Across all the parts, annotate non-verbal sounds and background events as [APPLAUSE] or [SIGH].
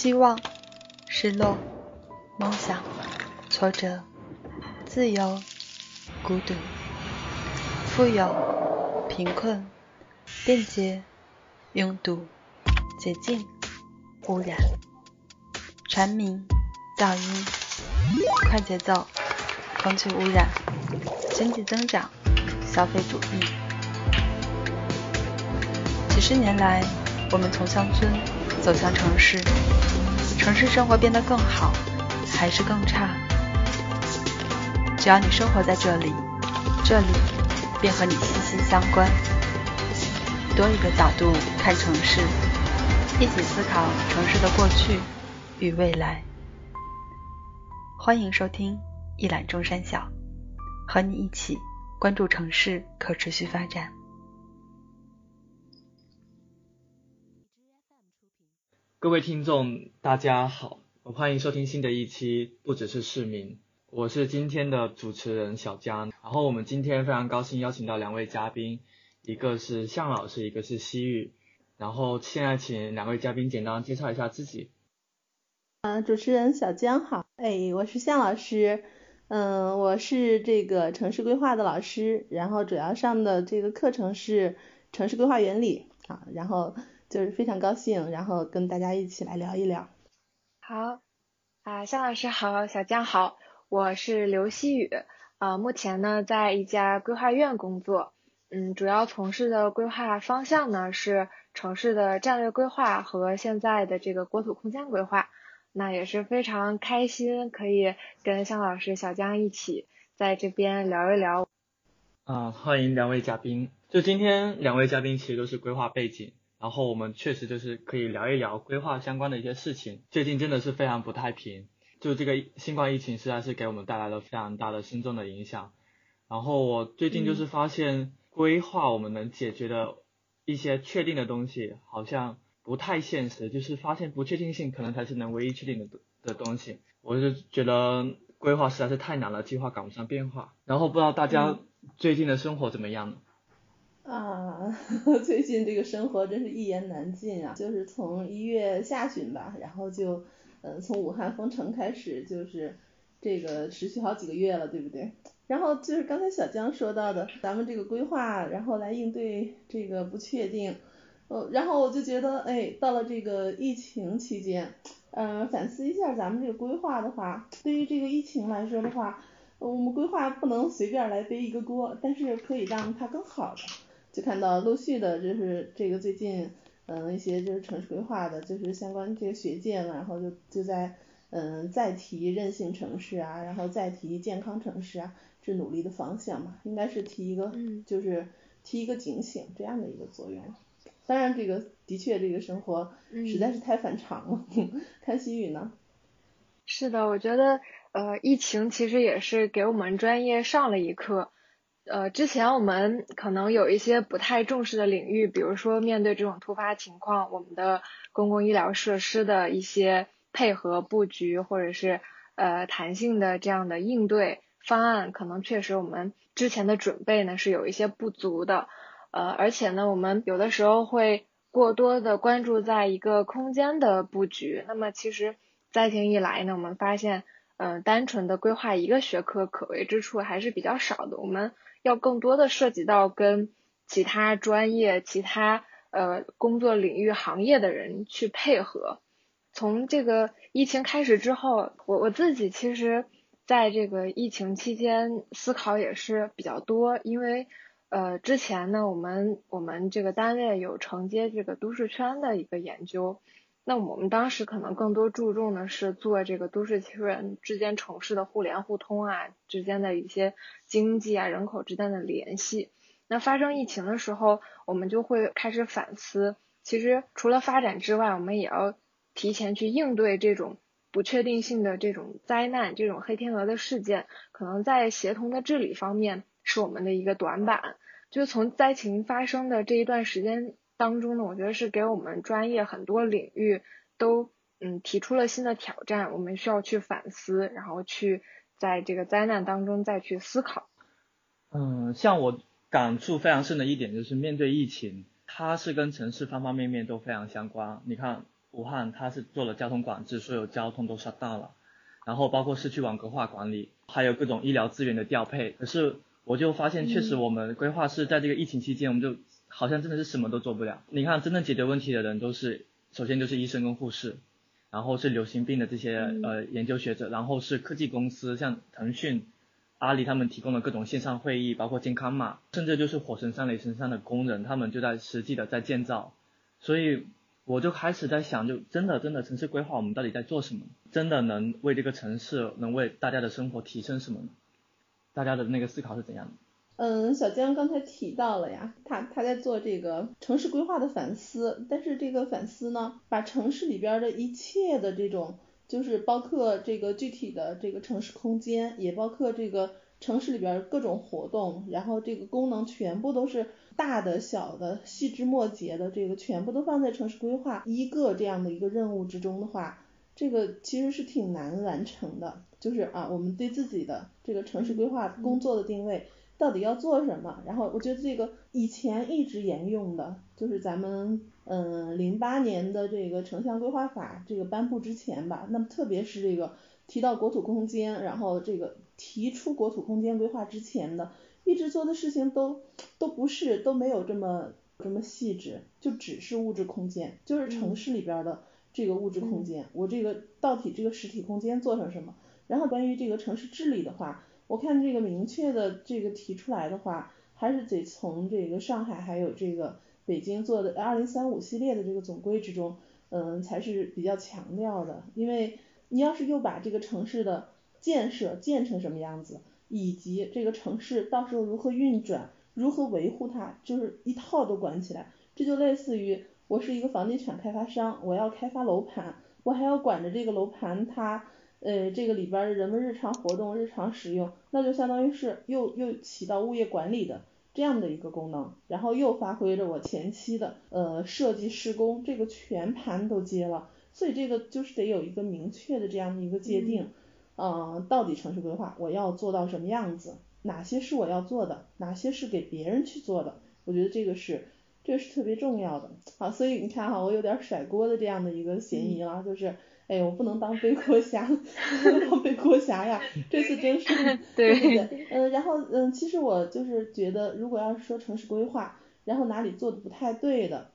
希望、失落、梦想、挫折、自由、孤独、富有、贫困、便捷、拥堵、洁净、污染、蝉鸣、噪音、快节奏、空气污染、经济增长、消费主义。几十年来，我们从乡村走向城市。城市生活变得更好，还是更差？只要你生活在这里，这里便和你息息相关。多一个角度看城市，一起思考城市的过去与未来。欢迎收听一览众山小，和你一起关注城市可持续发展。各位听众，大家好，欢迎收听新的一期《不只是市民》，我是今天的主持人小江。然后我们今天非常高兴邀请到两位嘉宾，一个是向老师，一个是西域。然后现在请两位嘉宾简单介绍一下自己。嗯，主持人小江好，哎，我是向老师，嗯，我是这个城市规划的老师，然后主要上的这个课程是城市规划原理啊，然后。就是非常高兴，然后跟大家一起来聊一聊。好，啊，向老师好，小江好，我是刘希雨，啊，目前呢在一家规划院工作，嗯，主要从事的规划方向呢是城市的战略规划和现在的这个国土空间规划，那也是非常开心可以跟向老师、小江一起在这边聊一聊。啊，欢迎两位嘉宾，就今天两位嘉宾其实都是规划背景。然后我们确实就是可以聊一聊规划相关的一些事情。最近真的是非常不太平，就这个新冠疫情实在是给我们带来了非常大的深重的影响。然后我最近就是发现，规划我们能解决的一些确定的东西，好像不太现实。就是发现不确定性可能才是能唯一确定的的东西。我就觉得规划实在是太难了，计划赶不上变化。然后不知道大家最近的生活怎么样呢？啊，[LAUGHS] 最近这个生活真是一言难尽啊！就是从一月下旬吧，然后就，嗯，从武汉封城开始，就是这个持续好几个月了，对不对？然后就是刚才小江说到的，咱们这个规划，然后来应对这个不确定，呃，然后我就觉得，哎，到了这个疫情期间，嗯，反思一下咱们这个规划的话，对于这个疫情来说的话，我们规划不能随便来背一个锅，但是可以让它更好的。就看到陆续的，就是这个最近，嗯，一些就是城市规划的，就是相关这个学界嘛，然后就就在，嗯，再提韧性城市啊，然后再提健康城市啊，这努力的方向嘛，应该是提一个，就是提一个警醒这样的一个作用。当然，这个的确这个生活实在是太反常了。[LAUGHS] 看西语呢？是的，我觉得，呃，疫情其实也是给我们专业上了一课。呃，之前我们可能有一些不太重视的领域，比如说面对这种突发情况，我们的公共医疗设施的一些配合布局，或者是呃弹性的这样的应对方案，可能确实我们之前的准备呢是有一些不足的。呃，而且呢，我们有的时候会过多的关注在一个空间的布局，那么其实灾情一来呢，我们发现，嗯，单纯的规划一个学科可为之处还是比较少的，我们。要更多的涉及到跟其他专业、其他呃工作领域、行业的人去配合。从这个疫情开始之后，我我自己其实在这个疫情期间思考也是比较多，因为呃之前呢，我们我们这个单位有承接这个都市圈的一个研究。那我们当时可能更多注重的是做这个都市圈之间城市的互联互通啊，之间的一些经济啊、人口之间的联系。那发生疫情的时候，我们就会开始反思，其实除了发展之外，我们也要提前去应对这种不确定性的这种灾难、这种黑天鹅的事件。可能在协同的治理方面是我们的一个短板。就是从灾情发生的这一段时间。当中呢，我觉得是给我们专业很多领域都嗯提出了新的挑战，我们需要去反思，然后去在这个灾难当中再去思考。嗯，像我感触非常深的一点就是面对疫情，它是跟城市方方面面都非常相关。你看武汉，它是做了交通管制，所有交通都 shut down 了，然后包括市区网格化管理，还有各种医疗资源的调配。可是我就发现，确实我们规划是在这个疫情期间，我们就好像真的是什么都做不了。你看，真正解决问题的人都是，首先就是医生跟护士，然后是流行病的这些呃研究学者，然后是科技公司，像腾讯。阿里他们提供的各种线上会议，包括健康码，甚至就是火神山、雷神山的工人，他们就在实际的在建造。所以我就开始在想，就真的真的城市规划，我们到底在做什么？真的能为这个城市，能为大家的生活提升什么呢？大家的那个思考是怎样的？嗯，小江刚才提到了呀，他他在做这个城市规划的反思，但是这个反思呢，把城市里边的一切的这种。就是包括这个具体的这个城市空间，也包括这个城市里边各种活动，然后这个功能全部都是大的、小的、细枝末节的，这个全部都放在城市规划一个这样的一个任务之中的话，这个其实是挺难完成的。就是啊，我们对自己的这个城市规划工作的定位。到底要做什么？然后我觉得这个以前一直沿用的，就是咱们嗯零八年的这个城乡规划法这个颁布之前吧，那么特别是这个提到国土空间，然后这个提出国土空间规划之前的，一直做的事情都都不是都没有这么这么细致，就只是物质空间，就是城市里边的这个物质空间，我这个到底这个实体空间做成什么？然后关于这个城市治理的话。我看这个明确的这个提出来的话，还是得从这个上海还有这个北京做的二零三五系列的这个总规之中，嗯，才是比较强调的。因为你要是又把这个城市的建设建成什么样子，以及这个城市到时候如何运转、如何维护它，就是一套都管起来，这就类似于我是一个房地产开发商，我要开发楼盘，我还要管着这个楼盘它。呃，这个里边的人们日常活动、日常使用，那就相当于是又又起到物业管理的这样的一个功能，然后又发挥着我前期的呃设计施工这个全盘都接了，所以这个就是得有一个明确的这样的一个界定，嗯，到底城市规划我要做到什么样子，哪些是我要做的，哪些是给别人去做的，我觉得这个是这是特别重要的。好，所以你看哈，我有点甩锅的这样的一个嫌疑了，就是。哎，我不能当背锅侠，[LAUGHS] 不能当背锅侠呀！[LAUGHS] 这次真是，对对对？嗯，然后嗯，其实我就是觉得，如果要是说城市规划，然后哪里做的不太对的，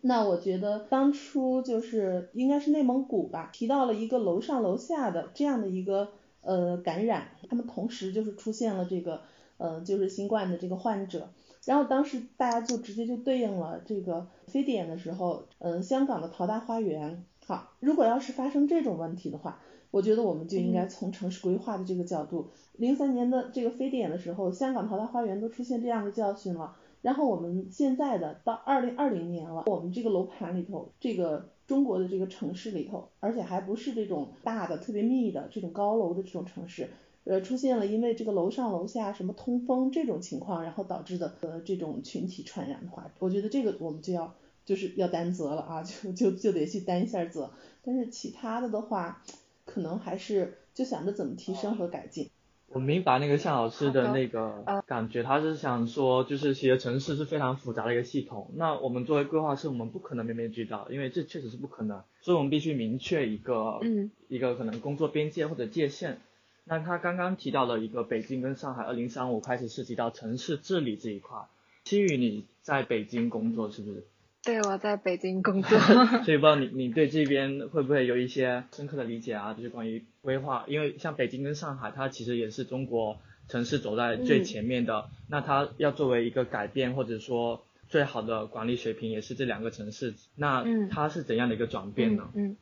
那我觉得当初就是应该是内蒙古吧，提到了一个楼上楼下的这样的一个呃感染，他们同时就是出现了这个呃就是新冠的这个患者，然后当时大家就直接就对应了这个非典的时候，嗯，香港的淘大花园。好，如果要是发生这种问题的话，我觉得我们就应该从城市规划的这个角度，零三年的这个非典的时候，香港淘大花园都出现这样的教训了。然后我们现在的到二零二零年了，我们这个楼盘里头，这个中国的这个城市里头，而且还不是这种大的特别密的这种高楼的这种城市，呃，出现了因为这个楼上楼下什么通风这种情况，然后导致的呃这种群体传染的话，我觉得这个我们就要。就是要担责了啊，就就就得去担一下责。但是其他的的话，可能还是就想着怎么提升和改进。我明白那个向老师的那个感觉，他是想说，就是其实城市是非常复杂的一个系统。那我们作为规划师，我们不可能面面俱到，因为这确实是不可能。所以我们必须明确一个，嗯，一个可能工作边界或者界限。那他刚刚提到了一个北京跟上海，二零三五开始涉及到城市治理这一块。基于你在北京工作是不是？对，我在北京工作，[LAUGHS] 所以不知道你你对这边会不会有一些深刻的理解啊？就是关于规划，因为像北京跟上海，它其实也是中国城市走在最前面的。那它要作为一个改变或者说最好的管理水平，也是这两个城市。那它是怎样的一个转变呢？嗯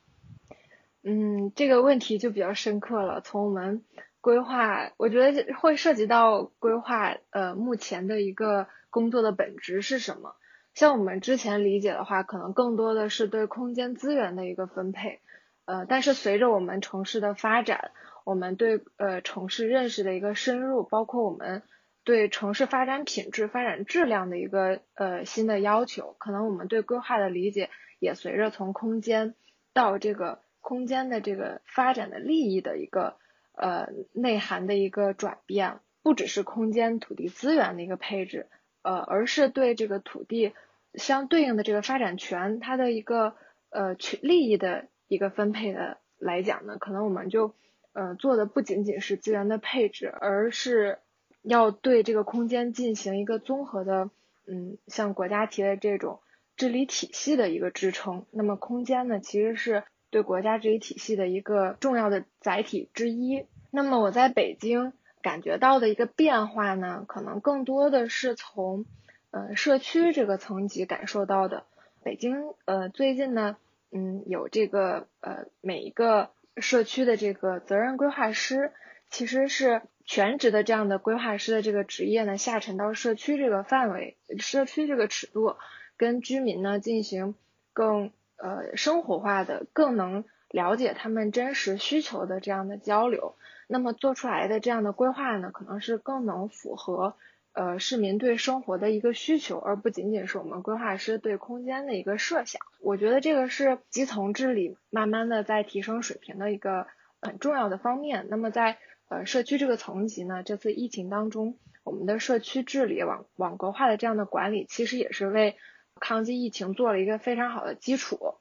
嗯，这个问题就比较深刻了。从我们规划，我觉得会涉及到规划呃目前的一个工作的本质是什么？像我们之前理解的话，可能更多的是对空间资源的一个分配，呃，但是随着我们城市的发展，我们对呃城市认识的一个深入，包括我们对城市发展品质、发展质量的一个呃新的要求，可能我们对规划的理解也随着从空间到这个空间的这个发展的利益的一个呃内涵的一个转变，不只是空间土地资源的一个配置，呃，而是对这个土地相对应的这个发展权它的一个呃权利益的一个分配的来讲呢，可能我们就呃做的不仅仅是资源的配置，而是要对这个空间进行一个综合的，嗯，像国家提的这种治理体系的一个支撑。那么空间呢，其实是对国家治理体系的一个重要的载体之一。那么我在北京感觉到的一个变化呢，可能更多的是从呃社区这个层级感受到的。北京呃最近呢，嗯，有这个呃每一个社区的这个责任规划师，其实是全职的这样的规划师的这个职业呢，下沉到社区这个范围、社区这个尺度，跟居民呢进行更呃生活化的、更能了解他们真实需求的这样的交流。那么做出来的这样的规划呢，可能是更能符合呃市民对生活的一个需求，而不仅仅是我们规划师对空间的一个设想。我觉得这个是基层治理慢慢的在提升水平的一个很重要的方面。那么在呃社区这个层级呢，这次疫情当中，我们的社区治理网网格化的这样的管理，其实也是为抗击疫情做了一个非常好的基础。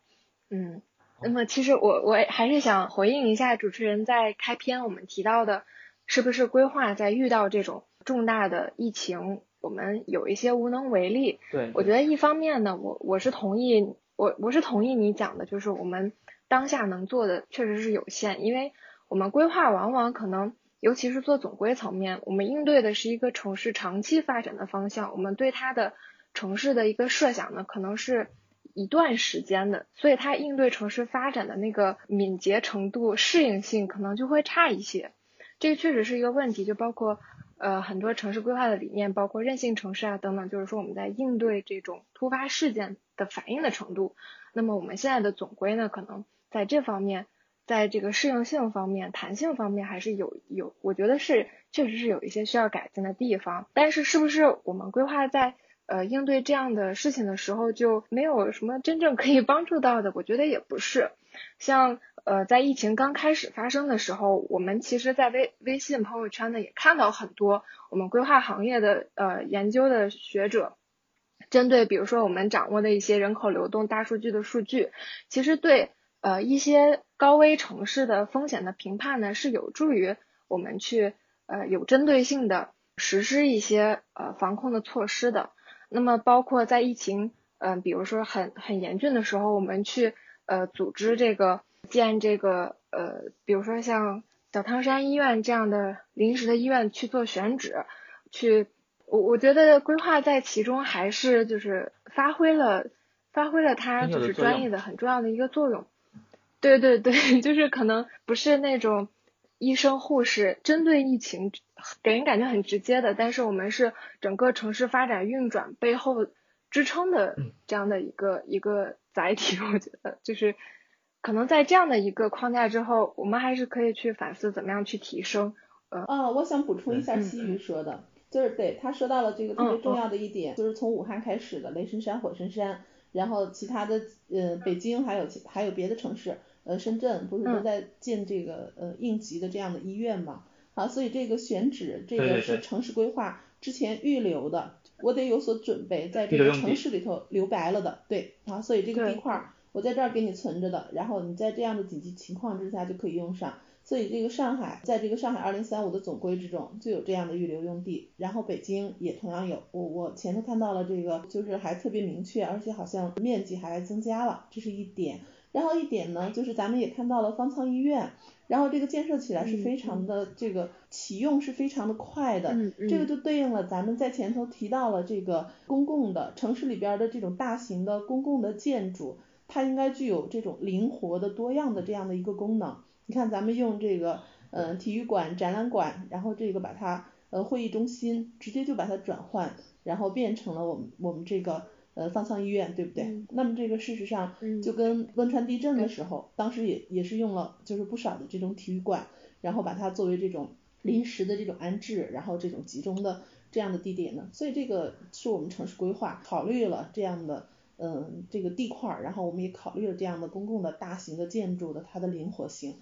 嗯，那么其实我我还是想回应一下主持人在开篇我们提到的，是不是规划在遇到这种重大的疫情，我们有一些无能为力？对，我觉得一方面呢，我我是同意。我我是同意你讲的，就是我们当下能做的确实是有限，因为我们规划往往可能，尤其是做总规层面，我们应对的是一个城市长期发展的方向，我们对它的城市的一个设想呢，可能是一段时间的，所以它应对城市发展的那个敏捷程度、适应性可能就会差一些，这个确实是一个问题，就包括。呃，很多城市规划的理念，包括韧性城市啊等等，就是说我们在应对这种突发事件的反应的程度。那么我们现在的总规呢，可能在这方面，在这个适应性方面、弹性方面，还是有有，我觉得是确实是有一些需要改进的地方。但是是不是我们规划在呃应对这样的事情的时候，就没有什么真正可以帮助到的？我觉得也不是，像。呃，在疫情刚开始发生的时候，我们其实，在微微信朋友圈呢，也看到很多我们规划行业的呃研究的学者，针对比如说我们掌握的一些人口流动大数据的数据，其实对呃一些高危城市的风险的评判呢，是有助于我们去呃有针对性的实施一些呃防控的措施的。那么包括在疫情嗯，比如说很很严峻的时候，我们去呃组织这个。建这个呃，比如说像小汤山医院这样的临时的医院去做选址，去我我觉得规划在其中还是就是发挥了发挥了它就是专业的很重要的一个作用。对对对，[LAUGHS] 就是可能不是那种医生护士针对疫情给人感觉很直接的，但是我们是整个城市发展运转背后支撑的这样的一个一个载体，[LAUGHS] 我觉得就是。可能在这样的一个框架之后，我们还是可以去反思怎么样去提升。呃，啊，我想补充一下西雨说的，就是对他说到了这个特别重要的一点，就是从武汉开始的雷神山、火神山，然后其他的呃北京还有其还有别的城市，呃深圳不是都在建这个呃应急的这样的医院嘛？好，所以这个选址这个是城市规划之前预留的，我得有所准备，在这个城市里头留白了的，对，啊，所以这个地块儿。我在这儿给你存着的，然后你在这样的紧急情况之下就可以用上。所以这个上海，在这个上海二零三五的总规之中就有这样的预留用地，然后北京也同样有。我我前头看到了这个，就是还特别明确，而且好像面积还增加了，这是一点。然后一点呢，就是咱们也看到了方舱医院，然后这个建设起来是非常的这个启用是非常的快的，这个就对应了咱们在前头提到了这个公共的城市里边的这种大型的公共的建筑。它应该具有这种灵活的、多样的这样的一个功能。你看，咱们用这个，呃，体育馆、展览馆，然后这个把它，呃，会议中心，直接就把它转换，然后变成了我们我们这个，呃，方舱医院，对不对？那么这个事实上，就跟汶川地震的时候，当时也也是用了，就是不少的这种体育馆，然后把它作为这种临时的这种安置，然后这种集中的这样的地点呢。所以这个是我们城市规划考虑了这样的。嗯这个地块儿，然后我们也考虑了这样的公共的大型的建筑的它的灵活性。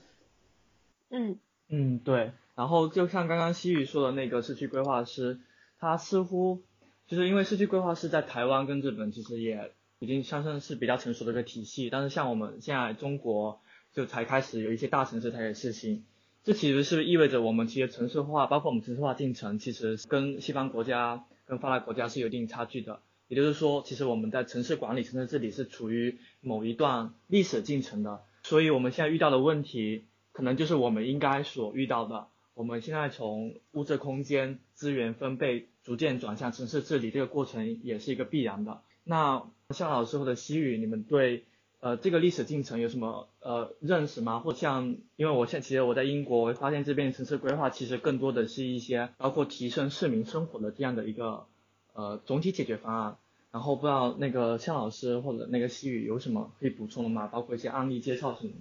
嗯嗯，对。然后就像刚刚西雨说的那个社区规划师，他似乎就是因为市区规划师在台湾跟日本其实也已经相算是比较成熟的一个体系，但是像我们现在中国就才开始有一些大城市才开始实行。这其实是意味着我们其实城市化，包括我们城市化进程，其实跟西方国家、跟发达国家是有一定差距的。也就是说，其实我们在城市管理、城市治理是处于某一段历史进程的。所以我们现在遇到的问题，可能就是我们应该所遇到的。我们现在从物质空间资源分配逐渐转向城市治理，这个过程也是一个必然的。那向老师或者西语，你们对？呃，这个历史进程有什么呃认识吗？或像，因为我现其实我在英国，我发现这边城市规划其实更多的是一些包括提升市民生活的这样的一个呃总体解决方案。然后不知道那个向老师或者那个西语有什么可以补充的吗？包括一些案例介绍什么？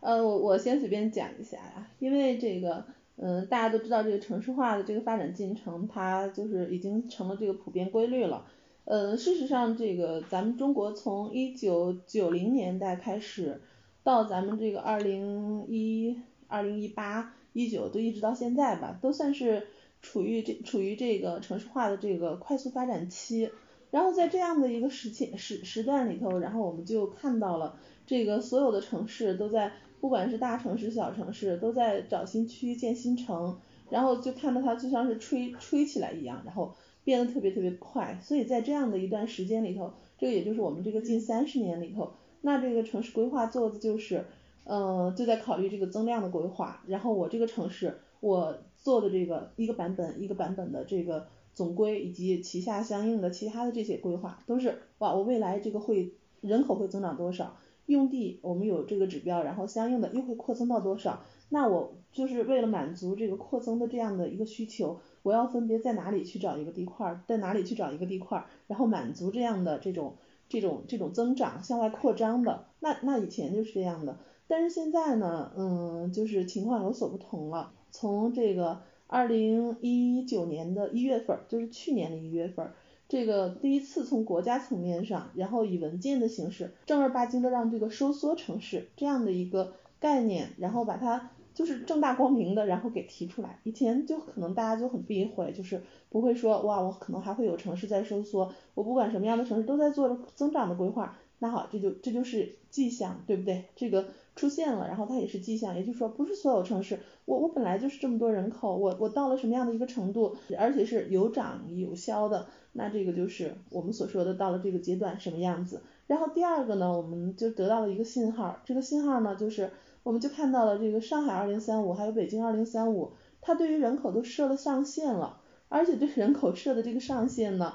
呃，我我先随便讲一下呀，因为这个，嗯，大家都知道这个城市化的这个发展进程，它就是已经成了这个普遍规律了。呃，事实上，这个咱们中国从一九九零年代开始，到咱们这个二零一二零一八一九，都一直到现在吧，都算是处于这处于这个城市化的这个快速发展期。然后在这样的一个时期时时段里头，然后我们就看到了这个所有的城市都在，不管是大城市小城市，都在找新区建新城，然后就看到它就像是吹吹起来一样，然后。变得特别特别快，所以在这样的一段时间里头，这个也就是我们这个近三十年里头，那这个城市规划做的就是，呃，就在考虑这个增量的规划。然后我这个城市，我做的这个一个版本一个版本的这个总规以及旗下相应的其他的这些规划，都是哇，我未来这个会人口会增长多少，用地我们有这个指标，然后相应的又会扩增到多少，那我就是为了满足这个扩增的这样的一个需求。我要分别在哪里去找一个地块，在哪里去找一个地块，然后满足这样的这种这种这种增长向外扩张的，那那以前就是这样的，但是现在呢，嗯，就是情况有所不同了。从这个二零一九年的一月份，就是去年的一月份，这个第一次从国家层面上，然后以文件的形式正儿八经的让这个收缩城市这样的一个概念，然后把它。就是正大光明的，然后给提出来。以前就可能大家就很避讳，就是不会说哇，我可能还会有城市在收缩，我不管什么样的城市都在做着增长的规划。那好，这就这就是迹象，对不对？这个出现了，然后它也是迹象，也就是说不是所有城市，我我本来就是这么多人口，我我到了什么样的一个程度，而且是有涨有消的，那这个就是我们所说的到了这个阶段什么样子。然后第二个呢，我们就得到了一个信号，这个信号呢就是。我们就看到了这个上海二零三五，还有北京二零三五，它对于人口都设了上限了，而且对人口设的这个上限呢，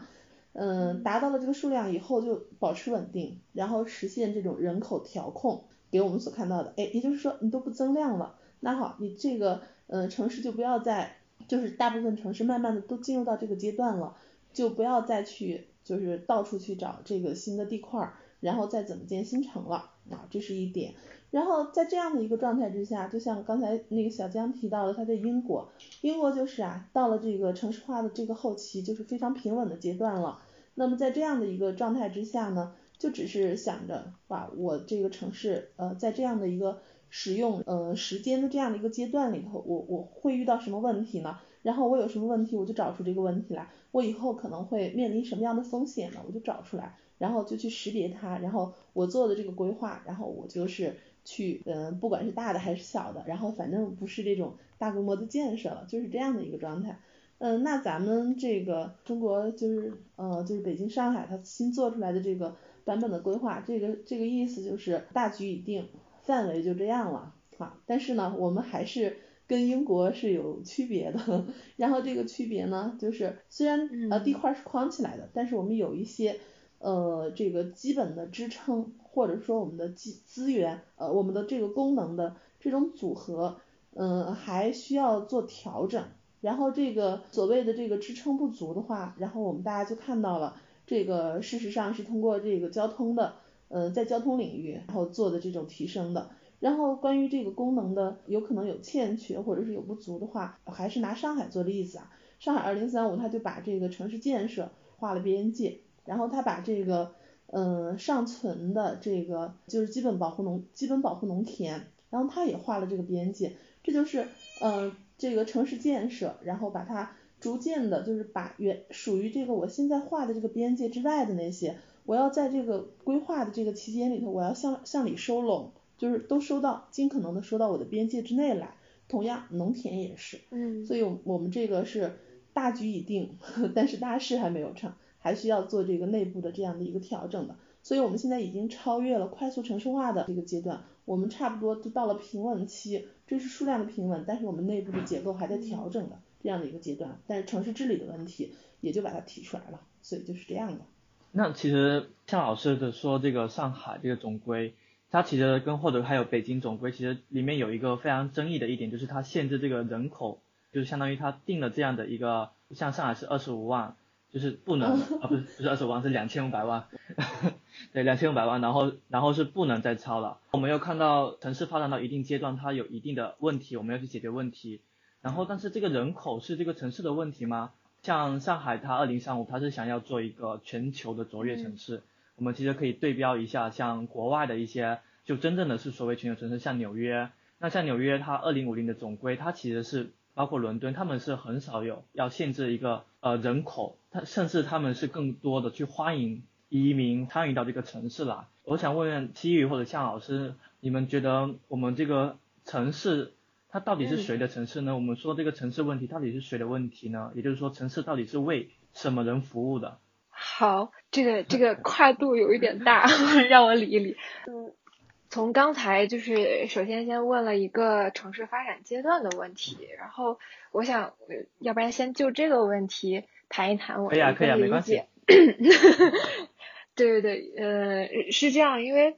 嗯，达到了这个数量以后就保持稳定，然后实现这种人口调控，给我们所看到的，哎，也就是说你都不增量了，那好，你这个嗯城市就不要再，就是大部分城市慢慢的都进入到这个阶段了，就不要再去就是到处去找这个新的地块，然后再怎么建新城了，啊，这是一点。然后在这样的一个状态之下，就像刚才那个小江提到的，他在英国，英国就是啊，到了这个城市化的这个后期，就是非常平稳的阶段了。那么在这样的一个状态之下呢，就只是想着，把我这个城市，呃，在这样的一个使用，呃，时间的这样的一个阶段里头，我我会遇到什么问题呢？然后我有什么问题，我就找出这个问题来。我以后可能会面临什么样的风险呢？我就找出来，然后就去识别它，然后我做的这个规划，然后我就是。去，嗯，不管是大的还是小的，然后反正不是这种大规模的建设了，就是这样的一个状态。嗯，那咱们这个中国就是，呃，就是北京、上海它新做出来的这个版本的规划，这个这个意思就是大局已定，范围就这样了，啊。但是呢，我们还是跟英国是有区别的。[LAUGHS] 然后这个区别呢，就是虽然呃地块是框起来的，但是我们有一些。呃，这个基本的支撑，或者说我们的资资源，呃，我们的这个功能的这种组合，嗯，还需要做调整。然后这个所谓的这个支撑不足的话，然后我们大家就看到了，这个事实上是通过这个交通的，呃，在交通领域然后做的这种提升的。然后关于这个功能的有可能有欠缺或者是有不足的话，还是拿上海做例子啊，上海二零三五它就把这个城市建设画了边界。然后他把这个嗯尚存的这个就是基本保护农基本保护农田，然后他也画了这个边界，这就是嗯这个城市建设，然后把它逐渐的，就是把原属于这个我现在画的这个边界之外的那些，我要在这个规划的这个期间里头，我要向向里收拢，就是都收到尽可能的收到我的边界之内来。同样，农田也是，嗯，所以我们这个是大局已定，[LAUGHS] 但是大事还没有成，还需要做这个内部的这样的一个调整的。所以我们现在已经超越了快速城市化的这个阶段，我们差不多就到了平稳期，这是数量的平稳，但是我们内部的结构还在调整的这样的一个阶段。但是城市治理的问题也就把它提出来了，所以就是这样的。那其实像老师的说这个上海这个总规。它其实跟或者还有北京总规，其实里面有一个非常争议的一点，就是它限制这个人口，就是相当于它定了这样的一个，像上海是二十五万，就是不能 [LAUGHS] 啊不是不是二十五万是两千五百万，[LAUGHS] 对两千五百万，然后然后是不能再超了。我们又看到城市发展到一定阶段，它有一定的问题，我们要去解决问题。然后但是这个人口是这个城市的问题吗？像上海它二零三五它是想要做一个全球的卓越城市。我们其实可以对标一下，像国外的一些，就真正的是所谓全球城市，像纽约。那像纽约，它二零五零的总规，它其实是包括伦敦，他们是很少有要限制一个呃人口，它甚至他们是更多的去欢迎移民参与到这个城市来。我想问问七宇或者向老师，你们觉得我们这个城市，它到底是谁的城市呢？我们说这个城市问题到底是谁的问题呢？也就是说，城市到底是为什么人服务的？好，这个这个跨度有一点大，[LAUGHS] 让我理一理。嗯，从刚才就是首先先问了一个城市发展阶段的问题，然后我想，要不然先就这个问题谈一谈我的一个理解。[LAUGHS] 对对对，呃，是这样，因为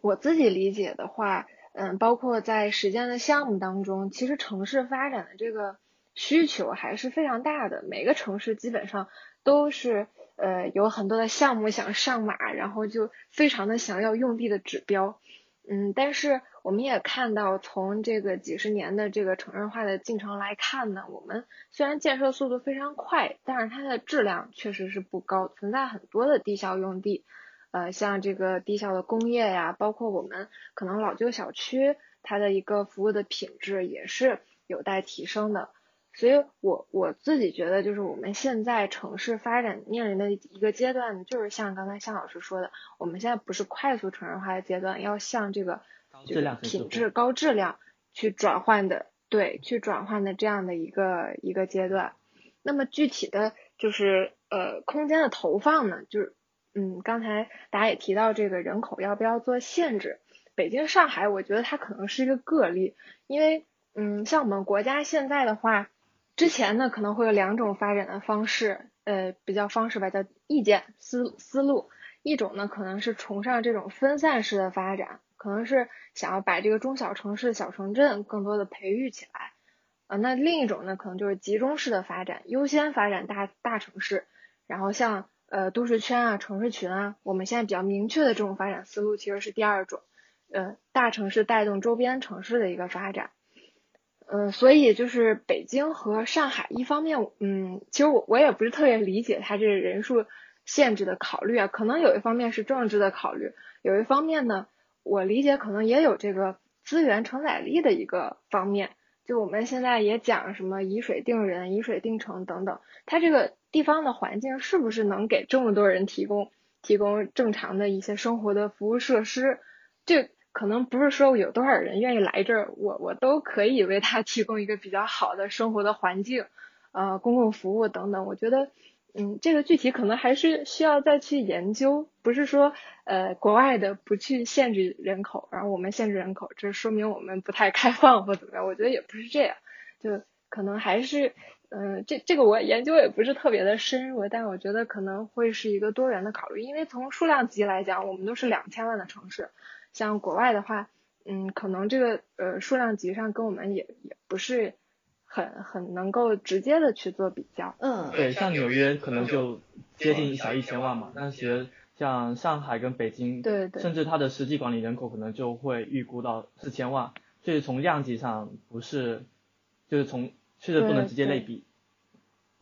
我自己理解的话，嗯，包括在实践的项目当中，其实城市发展的这个需求还是非常大的，每个城市基本上都是。呃，有很多的项目想上马，然后就非常的想要用地的指标，嗯，但是我们也看到，从这个几十年的这个城市化的进程来看呢，我们虽然建设速度非常快，但是它的质量确实是不高，存在很多的低效用地，呃，像这个低效的工业呀，包括我们可能老旧小区，它的一个服务的品质也是有待提升的。所以，我我自己觉得，就是我们现在城市发展面临的一个阶段，就是像刚才向老师说的，我们现在不是快速城市化的阶段，要向这个就是品质高质量去转换的，对，去转换的这样的一个一个阶段。那么具体的就是呃空间的投放呢，就是嗯刚才大家也提到这个人口要不要做限制，北京、上海，我觉得它可能是一个个例，因为嗯像我们国家现在的话。之前呢可能会有两种发展的方式，呃，比较方式吧，叫意见思思路。一种呢可能是崇尚这种分散式的发展，可能是想要把这个中小城市、小城镇更多的培育起来。啊，那另一种呢可能就是集中式的发展，优先发展大大城市，然后像呃都市圈啊、城市群啊，我们现在比较明确的这种发展思路其实是第二种，呃，大城市带动周边城市的一个发展。嗯，所以就是北京和上海，一方面，嗯，其实我我也不是特别理解它这人数限制的考虑啊，可能有一方面是政治的考虑，有一方面呢，我理解可能也有这个资源承载力的一个方面。就我们现在也讲什么以水定人、以水定城等等，它这个地方的环境是不是能给这么多人提供提供正常的一些生活的服务设施？这。可能不是说有多少人愿意来这儿，我我都可以为他提供一个比较好的生活的环境，呃，公共服务等等。我觉得，嗯，这个具体可能还是需要再去研究。不是说，呃，国外的不去限制人口，然后我们限制人口，这说明我们不太开放或怎么样？我觉得也不是这样，就可能还是，嗯，这这个我研究也不是特别的深入，但我觉得可能会是一个多元的考虑。因为从数量级来讲，我们都是两千万的城市。像国外的话，嗯，可能这个呃数量级上跟我们也也不是很很能够直接的去做比较。嗯，对，像纽约可能就接近小一千万嘛，但是像上海跟北京，对对，甚至它的实际管理人口可能就会预估到四千万，所以从量级上不是，就是从确实不能直接类比。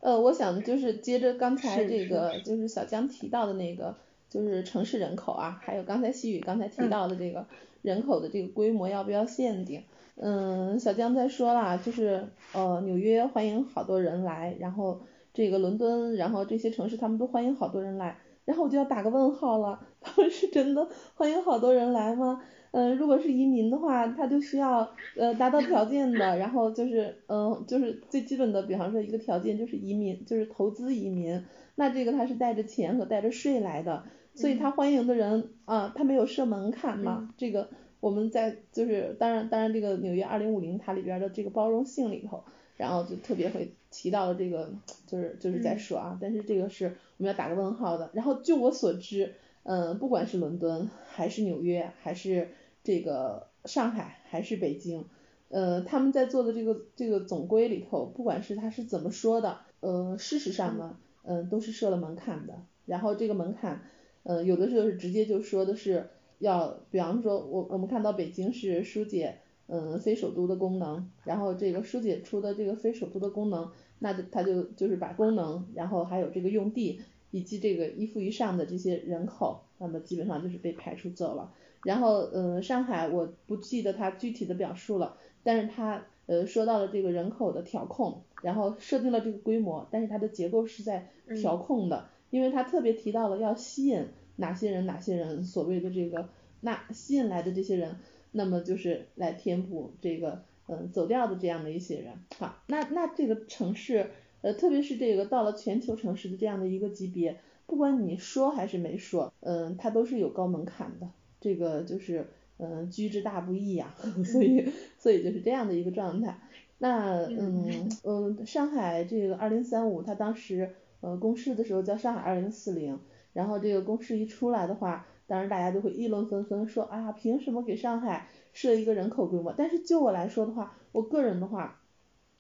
呃，我想就是接着刚才这个就是小江提到的那个。就是城市人口啊，还有刚才西雨刚才提到的这个人口的这个规模要不要限定？嗯，小江在说了，就是呃纽约欢迎好多人来，然后这个伦敦，然后这些城市他们都欢迎好多人来，然后我就要打个问号了，他们是真的欢迎好多人来吗？嗯，如果是移民的话，他就需要呃达到条件的，然后就是嗯就是最基本的，比方说一个条件就是移民，就是投资移民，那这个他是带着钱和带着税来的，所以他欢迎的人啊，他没有设门槛嘛，这个我们在就是当然当然这个纽约二零五零它里边的这个包容性里头，然后就特别会提到了这个就是就是在说啊，但是这个是我们要打个问号的，然后就我所知，嗯不管是伦敦还是纽约还是这个上海还是北京，呃，他们在做的这个这个总规里头，不管是他是怎么说的，呃，事实上呢，嗯，都是设了门槛的。然后这个门槛，呃，有的时候是直接就说的是要，比方说，我我们看到北京是疏解，嗯，非首都的功能，然后这个疏解出的这个非首都的功能，那就他就就是把功能，然后还有这个用地以及这个一负一上的这些人口，那么基本上就是被排除走了。然后，呃，上海我不记得他具体的表述了，但是他，呃，说到了这个人口的调控，然后设定了这个规模，但是它的结构是在调控的，因为他特别提到了要吸引哪些人哪些人，所谓的这个那吸引来的这些人，那么就是来填补这个，嗯，走掉的这样的一些人。好，那那这个城市，呃，特别是这个到了全球城市的这样的一个级别，不管你说还是没说，嗯，它都是有高门槛的。这个就是嗯，居之大不易呀，[LAUGHS] 所以所以就是这样的一个状态。那嗯嗯，上海这个二零三五，它当时呃公示的时候叫上海二零四零，然后这个公示一出来的话，当然大家就会议论纷纷，说啊凭什么给上海设一个人口规模？但是就我来说的话，我个人的话，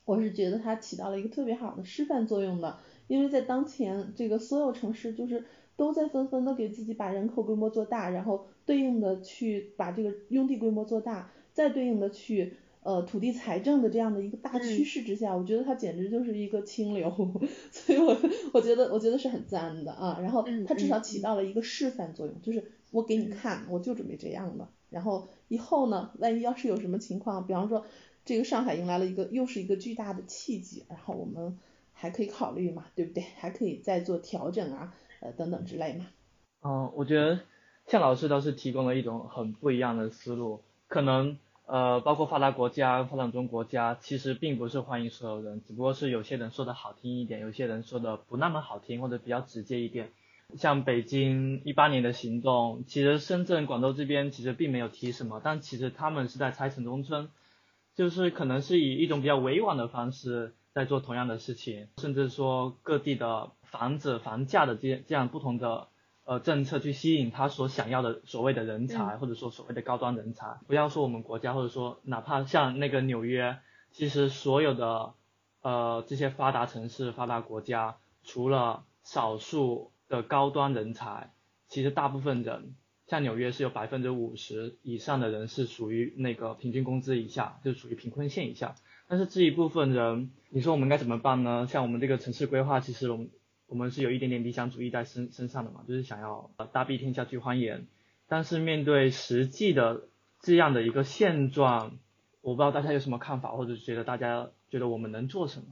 我是觉得它起到了一个特别好的示范作用的，因为在当前这个所有城市就是都在纷纷的给自己把人口规模做大，然后。对应的去把这个用地规模做大，再对应的去呃土地财政的这样的一个大趋势之下，我觉得它简直就是一个清流，[LAUGHS] 所以我我觉得我觉得是很赞的啊。然后它至少起到了一个示范作用，就是我给你看，我就准备这样的。然后以后呢，万一要是有什么情况，比方说这个上海迎来了一个又是一个巨大的契机，然后我们还可以考虑嘛，对不对？还可以再做调整啊，呃等等之类嘛。嗯，我觉得。向老师倒是提供了一种很不一样的思路，可能呃包括发达国家、发展中国家，其实并不是欢迎所有人，只不过是有些人说的好听一点，有些人说的不那么好听或者比较直接一点。像北京一八年的行动，其实深圳、广州这边其实并没有提什么，但其实他们是在拆城中村，就是可能是以一种比较委婉的方式在做同样的事情，甚至说各地的房子、房价的这这样不同的。呃，政策去吸引他所想要的所谓的人才，或者说所谓的高端人才。不要说我们国家，或者说哪怕像那个纽约，其实所有的呃这些发达城市、发达国家，除了少数的高端人才，其实大部分人，像纽约是有百分之五十以上的人是属于那个平均工资以下，就属于贫困线以下。但是这一部分人，你说我们该怎么办呢？像我们这个城市规划，其实我们。我们是有一点点理想主义在身身上的嘛，就是想要呃大庇天下俱欢颜，但是面对实际的这样的一个现状，我不知道大家有什么看法，或者觉得大家觉得我们能做什么？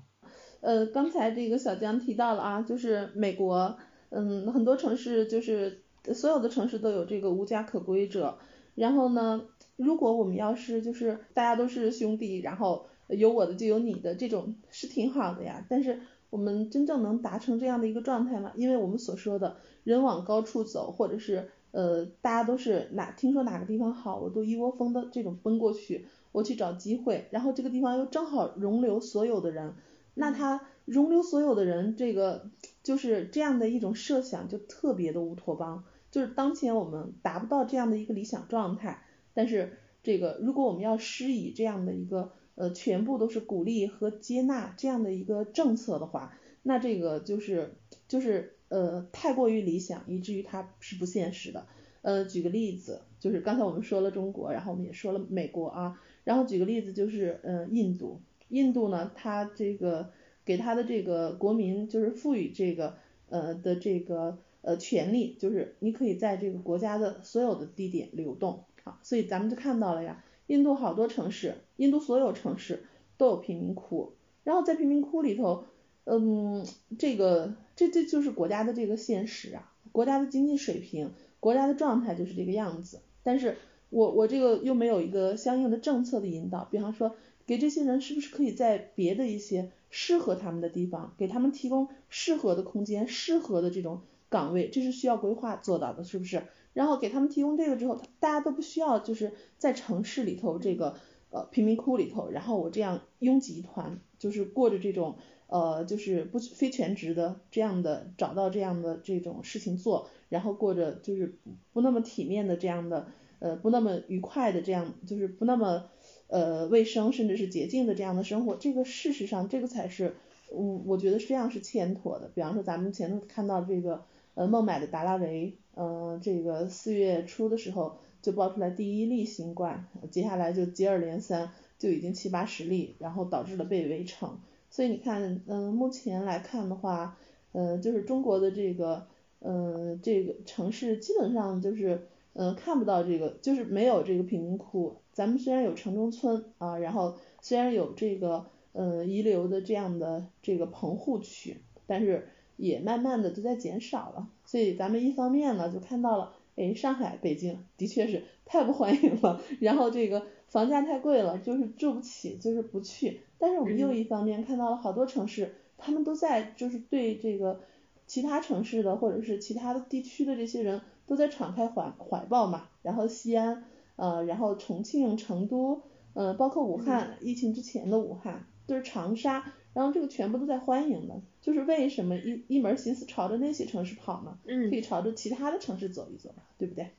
呃，刚才这个小江提到了啊，就是美国，嗯，很多城市就是所有的城市都有这个无家可归者，然后呢，如果我们要是就是大家都是兄弟，然后有我的就有你的这种是挺好的呀，但是。我们真正能达成这样的一个状态吗？因为我们所说的人往高处走，或者是呃，大家都是哪听说哪个地方好，我都一窝蜂的这种奔过去，我去找机会，然后这个地方又正好容留所有的人，那他容留所有的人，这个就是这样的一种设想就特别的乌托邦，就是当前我们达不到这样的一个理想状态，但是这个如果我们要施以这样的一个。呃，全部都是鼓励和接纳这样的一个政策的话，那这个就是就是呃太过于理想，以至于它是不现实的。呃，举个例子，就是刚才我们说了中国，然后我们也说了美国啊，然后举个例子就是呃印度，印度呢，它这个给它的这个国民就是赋予这个呃的这个呃权利，就是你可以在这个国家的所有的地点流动啊，所以咱们就看到了呀，印度好多城市，印度所有城市都有贫民窟，然后在贫民窟里头，嗯，这个这这就是国家的这个现实啊，国家的经济水平，国家的状态就是这个样子，但是我我这个又没有一个相应的政策的引导，比方说给这些人是不是可以在别的一些适合他们的地方，给他们提供适合的空间，适合的这种岗位，这是需要规划做到的，是不是？然后给他们提供这个之后，大家都不需要就是在城市里头这个呃贫民窟里头，然后我这样拥挤一团，就是过着这种呃就是不非全职的这样的找到这样的这种事情做，然后过着就是不那么体面的这样的呃不那么愉快的这样就是不那么呃卫生甚至是洁净的这样的生活，这个事实上这个才是我我觉得这样是欠妥的。比方说咱们前头看到这个呃孟买的达拉维。嗯，这个四月初的时候就爆出来第一例新冠，接下来就接二连三，就已经七八十例，然后导致了被围城。所以你看，嗯，目前来看的话，嗯，就是中国的这个，嗯，这个城市基本上就是，嗯，看不到这个，就是没有这个贫民窟。咱们虽然有城中村啊，然后虽然有这个，嗯，遗留的这样的这个棚户区，但是。也慢慢的都在减少了，所以咱们一方面呢就看到了，哎，上海、北京的确是太不欢迎了，然后这个房价太贵了，就是住不起，就是不去。但是我们又一方面看到了好多城市，他们都在就是对这个其他城市的或者是其他的地区的这些人都在敞开怀怀抱嘛，然后西安，呃，然后重庆、成都，呃，包括武汉，疫情之前的武汉，就是长沙。然后这个全部都在欢迎的，就是为什么一一门心思朝着那些城市跑呢？嗯，可以朝着其他的城市走一走嘛，对不对？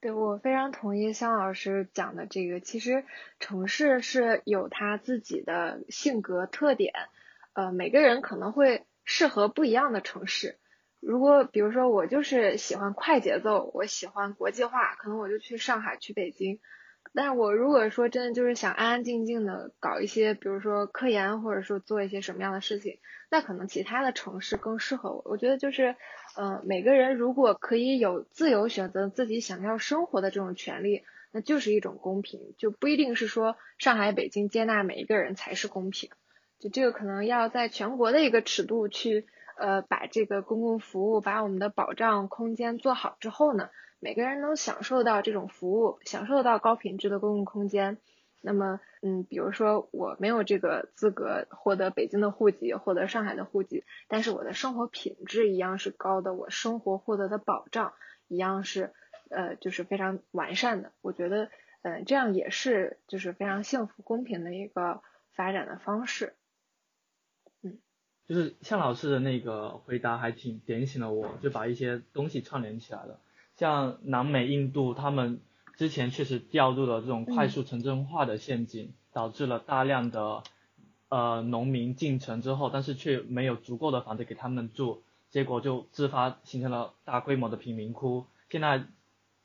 对，我非常同意肖老师讲的这个。其实城市是有它自己的性格特点，呃，每个人可能会适合不一样的城市。如果比如说我就是喜欢快节奏，我喜欢国际化，可能我就去上海、去北京。但是我如果说真的就是想安安静静的搞一些，比如说科研，或者说做一些什么样的事情，那可能其他的城市更适合我。我觉得就是，嗯，每个人如果可以有自由选择自己想要生活的这种权利，那就是一种公平，就不一定是说上海、北京接纳每一个人才是公平。就这个可能要在全国的一个尺度去，呃，把这个公共服务，把我们的保障空间做好之后呢。每个人能享受到这种服务，享受到高品质的公共空间。那么，嗯，比如说我没有这个资格获得北京的户籍，获得上海的户籍，但是我的生活品质一样是高的，我生活获得的保障一样是，呃，就是非常完善的。我觉得，嗯，这样也是就是非常幸福公平的一个发展的方式。嗯，就是向老师的那个回答还挺点醒了我，就把一些东西串联起来了。像南美、印度，他们之前确实掉入了这种快速城镇化的陷阱，导致了大量的呃农民进城之后，但是却没有足够的房子给他们住，结果就自发形成了大规模的贫民窟。现在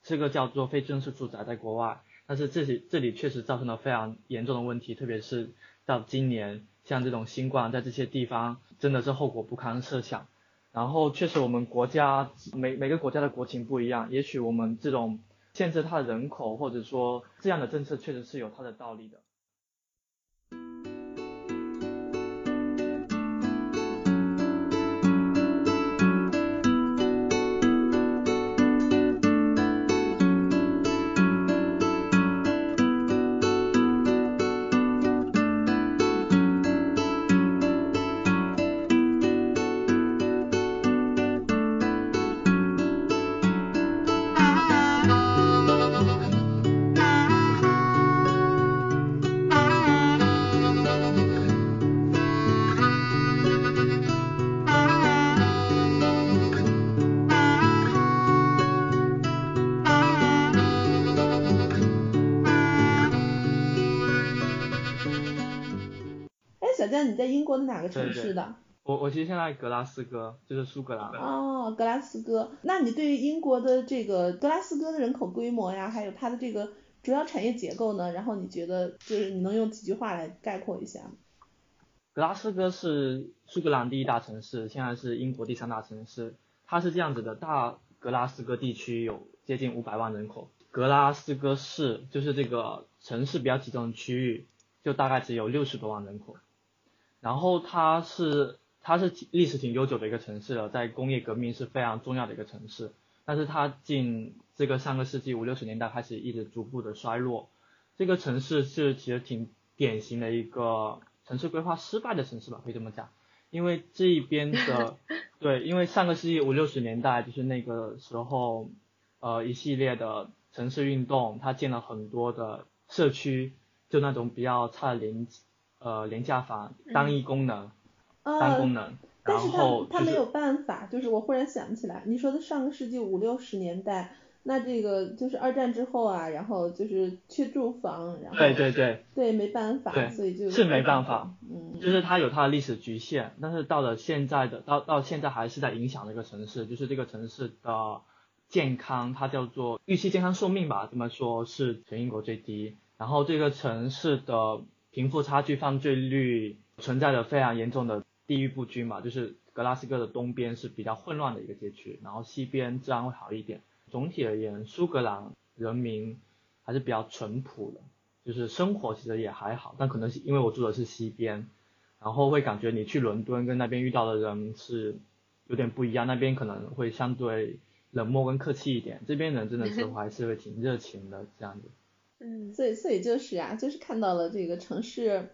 这个叫做非正式住宅在国外，但是这里这里确实造成了非常严重的问题，特别是到今年，像这种新冠在这些地方真的是后果不堪设想。然后确实，我们国家每每个国家的国情不一样，也许我们这种限制它的人口，或者说这样的政策，确实是有它的道理的。你在英国的哪个城市的？我我其实现在格拉斯哥，就是苏格兰。哦，格拉斯哥。那你对于英国的这个格拉斯哥的人口规模呀，还有它的这个主要产业结构呢？然后你觉得就是你能用几句话来概括一下？格拉斯哥是苏格兰第一大城市，现在是英国第三大城市。它是这样子的，大格拉斯哥地区有接近五百万人口，格拉斯哥市就是这个城市比较集中的区域，就大概只有六十多万人口。然后它是它是历史挺悠久的一个城市了，在工业革命是非常重要的一个城市，但是它近这个上个世纪五六十年代开始一直逐步的衰落。这个城市是其实挺典型的一个城市规划失败的城市吧，可以这么讲。因为这一边的，[LAUGHS] 对，因为上个世纪五六十年代就是那个时候，呃，一系列的城市运动，它建了很多的社区，就那种比较差的廉，呃，廉价房，单一功能，单功能，然后他没有办法，就是我忽然想起来，你说的上个世纪五六十年代。那这个就是二战之后啊，然后就是缺住房，然后对对对，对没办法，所以就是没办法，嗯，就是它有它的历史局限，但是到了现在的到到现在还是在影响这个城市，就是这个城市的健康，它叫做预期健康寿命吧，这么说是全英国最低，然后这个城市的贫富差距、犯罪率存在着非常严重的地域不均嘛，就是格拉斯哥的东边是比较混乱的一个街区，然后西边治安会好一点。总体而言，苏格兰人民还是比较淳朴的，就是生活其实也还好，但可能是因为我住的是西边，然后会感觉你去伦敦跟那边遇到的人是有点不一样，那边可能会相对冷漠跟客气一点，这边人真的是 [LAUGHS] 还是会挺热情的这样子。嗯，所以所以就是啊，就是看到了这个城市，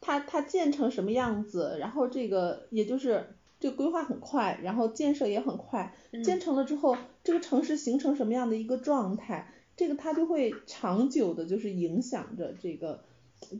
它它建成什么样子，然后这个也就是。这个规划很快，然后建设也很快，建成了之后，这个城市形成什么样的一个状态，这个它就会长久的，就是影响着这个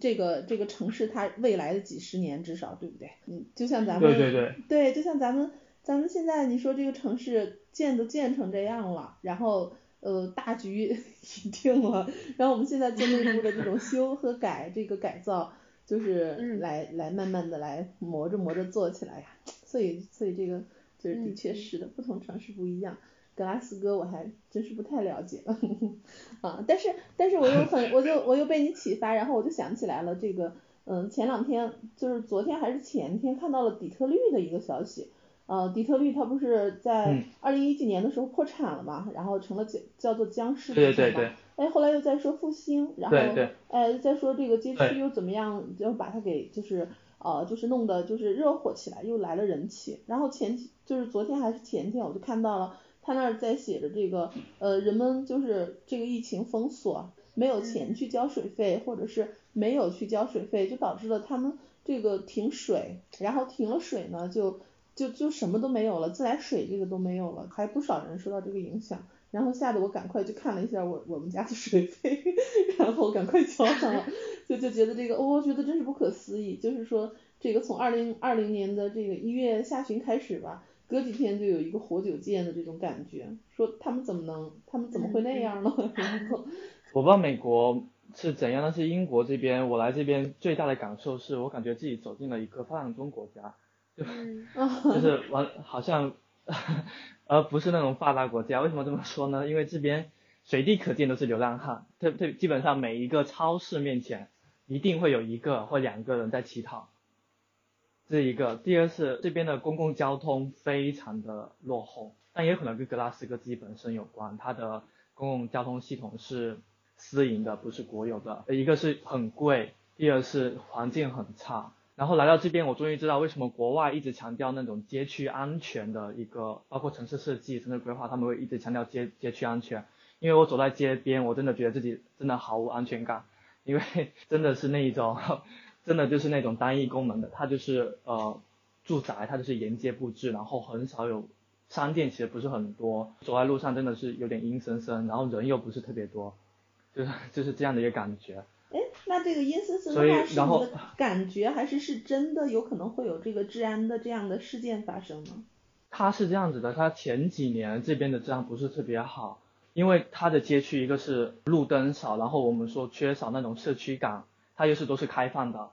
这个这个城市它未来的几十年至少，对不对？嗯，就像咱们对对对，对，就像咱们咱们现在你说这个城市建都建成这样了，然后呃大局已定了，然后我们现在做内部的这种 [LAUGHS] 修和改这个改造。就是来来慢慢的来磨着磨着做起来呀，所以所以这个就是的确是的，不同城市不一样。格拉斯哥我还真是不太了解 [LAUGHS] 啊，但是但是我又很我就我又被你启发，然后我就想起来了这个嗯前两天就是昨天还是前天看到了底特律的一个消息。呃，底特律它不是在二零一几年的时候破产了嘛，然后成了叫叫做僵尸对对对。哎，后来又在说复兴，然后哎再说这个街区又怎么样，就把它给就是呃就是弄得就是热火起来，又来了人气。然后前就是昨天还是前天，我就看到了他那儿在写着这个呃人们就是这个疫情封锁，没有钱去交水费，或者是没有去交水费，就导致了他们这个停水，然后停了水呢就。就就什么都没有了，自来水这个都没有了，还不少人受到这个影响，然后吓得我赶快去看了一下我我们家的水费，[LAUGHS] 然后赶快交上了，就就觉得这个，我觉得真是不可思议，就是说这个从二零二零年的这个一月下旬开始吧，隔几天就有一个活久见的这种感觉，说他们怎么能，他们怎么会那样呢？[LAUGHS] 我不知道美国是怎样，但是英国这边，我来这边最大的感受是我感觉自己走进了一个发展中国家。[LAUGHS] 就是完，好像，[LAUGHS] 而不是那种发达国家。为什么这么说呢？因为这边随地可见都是流浪汉，特特基本上每一个超市面前一定会有一个或两个人在乞讨。这一个，第二是这边的公共交通非常的落后，但也可能跟格拉斯哥自己本身有关，它的公共交通系统是私营的，不是国有的。一个是很贵，第二是环境很差。然后来到这边，我终于知道为什么国外一直强调那种街区安全的一个，包括城市设计、城市规划，他们会一直强调街街区安全。因为我走在街边，我真的觉得自己真的毫无安全感，因为 [LAUGHS] 真的是那一种，[LAUGHS] 真的就是那种单一功能的，它就是呃住宅，它就是沿街布置，然后很少有商店，其实不是很多，走在路上真的是有点阴森森，然后人又不是特别多，就是就是这样的一个感觉。哎，那这个阴森森的话是你的感觉，还是是真的有可能会有这个治安的这样的事件发生呢？他是这样子的，他前几年这边的治安不是特别好，因为他的街区一个是路灯少，然后我们说缺少那种社区感，它又是都是开放的，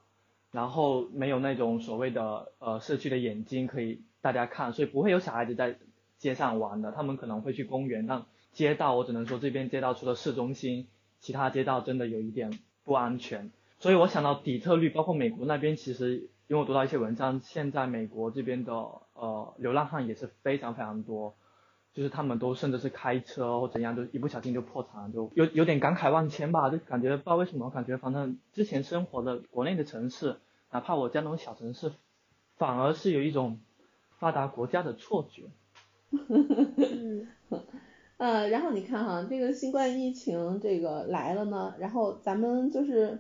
然后没有那种所谓的呃社区的眼睛可以大家看，所以不会有小孩子在街上玩的，他们可能会去公园。但街道我只能说这边街道除了市中心，其他街道真的有一点。不安全，所以我想到底特律，包括美国那边，其实因为我读到一些文章，现在美国这边的呃流浪汉也是非常非常多，就是他们都甚至是开车或怎样，就一不小心就破产，就有有点感慨万千吧，就感觉不知道为什么，感觉反正之前生活的国内的城市，哪怕我家那种小城市，反而是有一种发达国家的错觉。[LAUGHS] 嗯，呃，然后你看哈，这个新冠疫情这个来了呢，然后咱们就是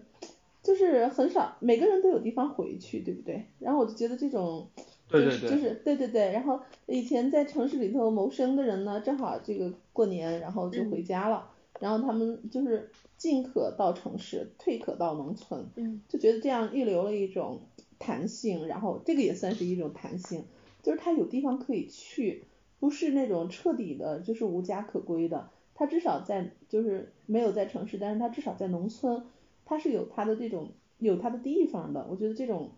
就是很少，每个人都有地方回去，对不对？然后我就觉得这种，对对对，就是对对对。然后以前在城市里头谋生的人呢，正好这个过年，然后就回家了，然后他们就是进可到城市，退可到农村，嗯，就觉得这样预留了一种弹性，然后这个也算是一种弹性，就是他有地方可以去。不是那种彻底的，就是无家可归的。他至少在，就是没有在城市，但是他至少在农村，他是有他的这种有他的地方的。我觉得这种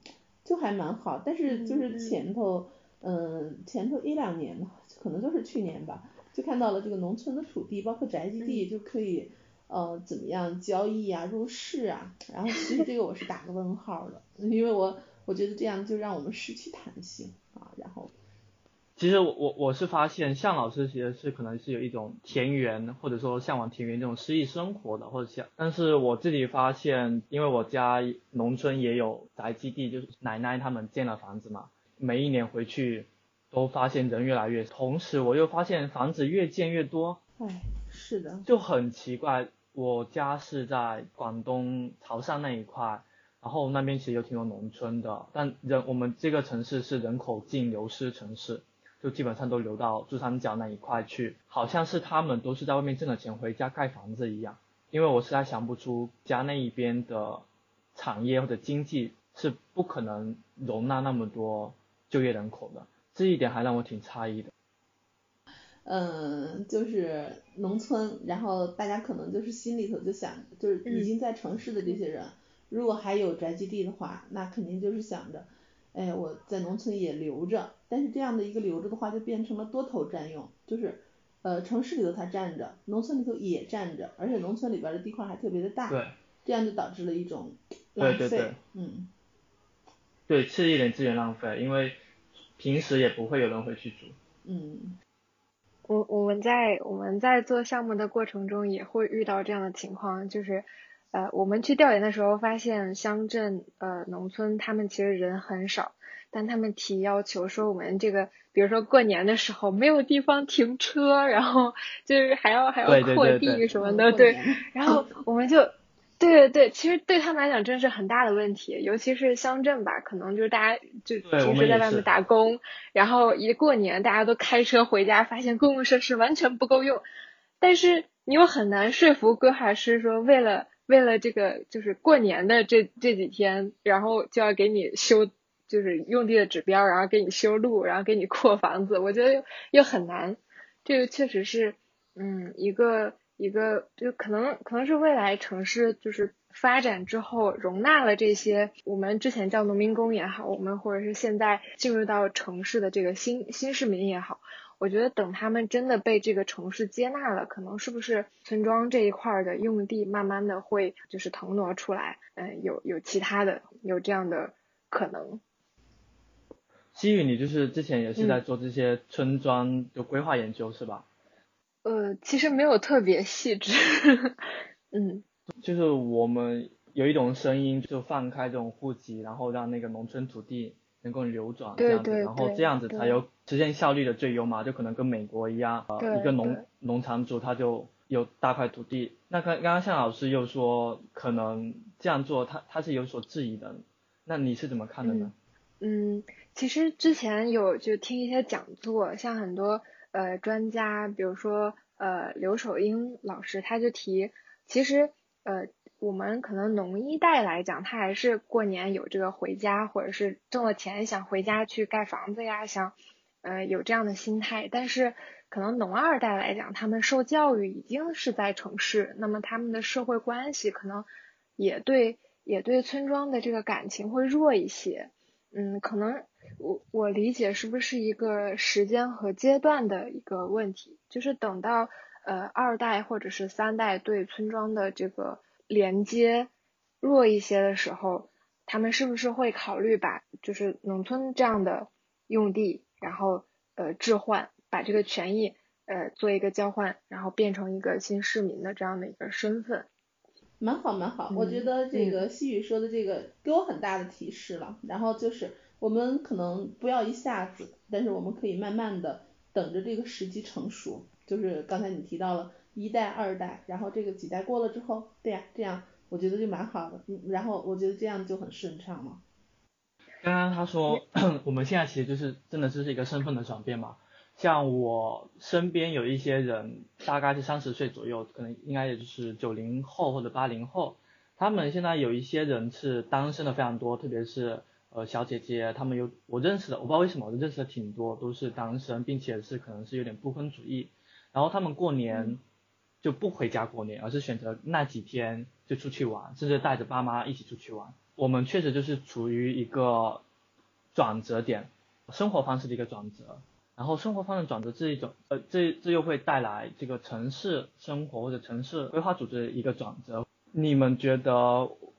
就还蛮好。但是就是前头，嗯，前头一两年，可能就是去年吧，就看到了这个农村的土地，包括宅基地就可以，呃，怎么样交易啊、入市啊。然后其实这个我是打个问号的，因为我我觉得这样就让我们失去弹性啊，然后。其实我我我是发现，向老师其实是可能是有一种田园或者说向往田园这种诗意生活的，或者像，但是我自己发现，因为我家农村也有宅基地，就是奶奶他们建了房子嘛，每一年回去都发现人越来越，同时我又发现房子越建越多，哎，是的，就很奇怪。我家是在广东潮汕那一块，然后那边其实有挺多农村的，但人我们这个城市是人口净流失城市。就基本上都流到珠三角那一块去，好像是他们都是在外面挣了钱回家盖房子一样。因为我实在想不出家那一边的产业或者经济是不可能容纳那么多就业人口的，这一点还让我挺诧异的。嗯，就是农村，然后大家可能就是心里头就想，就是已经在城市的这些人，如果还有宅基地的话，那肯定就是想着。哎，我在农村也留着，但是这样的一个留着的话，就变成了多头占用，就是呃城市里头它占着，农村里头也占着，而且农村里边的地块还特别的大，对，这样就导致了一种浪费，嗯，对，是一点资源浪费，因为平时也不会有人会去住，嗯，我我们在我们在做项目的过程中也会遇到这样的情况，就是。呃，我们去调研的时候发现，乡镇呃农村他们其实人很少，但他们提要求说我们这个，比如说过年的时候没有地方停车，然后就是还要还要扩地什么的，对，然后我们就，对对对，其实对他们来讲真是很大的问题，尤其是乡镇吧，可能就是大家就平时在外面打工，然后一过年大家都开车回家，发现公共设施完全不够用，但是你又很难说服规划师说为了。为了这个，就是过年的这这几天，然后就要给你修，就是用地的指标，然后给你修路，然后给你扩房子，我觉得又很难。这个确实是，嗯，一个一个，就可能可能是未来城市就是发展之后，容纳了这些我们之前叫农民工也好，我们或者是现在进入到城市的这个新新市民也好。我觉得等他们真的被这个城市接纳了，可能是不是村庄这一块的用地慢慢的会就是腾挪出来，嗯，有有其他的有这样的可能。西域，你就是之前也是在做这些村庄的规划研究是吧？呃，其实没有特别细致，[LAUGHS] 嗯。就是我们有一种声音，就放开这种户籍，然后让那个农村土地。能够流转这样子，然后这样子才有实现效率的最优嘛，就可能跟美国一样，呃，一个农农场主他就有大块土地。那刚刚刚向老师又说，可能这样做他他是有所质疑的，那你是怎么看的呢？嗯，其实之前有就听一些讲座，像很多呃专家，比如说呃刘守英老师，他就提，其实呃。我们可能农一代来讲，他还是过年有这个回家，或者是挣了钱想回家去盖房子呀，想，呃，有这样的心态。但是可能农二代来讲，他们受教育已经是在城市，那么他们的社会关系可能也对也对村庄的这个感情会弱一些。嗯，可能我我理解是不是一个时间和阶段的一个问题，就是等到呃二代或者是三代对村庄的这个。连接弱一些的时候，他们是不是会考虑把就是农村这样的用地，然后呃置换，把这个权益呃做一个交换，然后变成一个新市民的这样的一个身份？蛮好蛮好，我觉得这个西雨说的这个给我很大的提示了。然后就是我们可能不要一下子，但是我们可以慢慢的等着这个时机成熟。就是刚才你提到了一代二代，然后这个几代过了之后，对呀，这样我觉得就蛮好的。嗯，然后我觉得这样就很顺畅了。刚刚他说 [COUGHS] 我们现在其实就是真的就是一个身份的转变嘛。像我身边有一些人，大概是三十岁左右，可能应该也就是九零后或者八零后，他们现在有一些人是单身的非常多，特别是呃小姐姐，他们有我认识的，我不知道为什么我认识的挺多，都是单身，并且是可能是有点不婚主义，然后他们过年就不回家过年，而是选择那几天就出去玩，甚至带着爸妈一起出去玩。我们确实就是处于一个转折点，生活方式的一个转折。然后生活方式转折这一种，呃，这这又会带来这个城市生活或者城市规划组织的一个转折。你们觉得，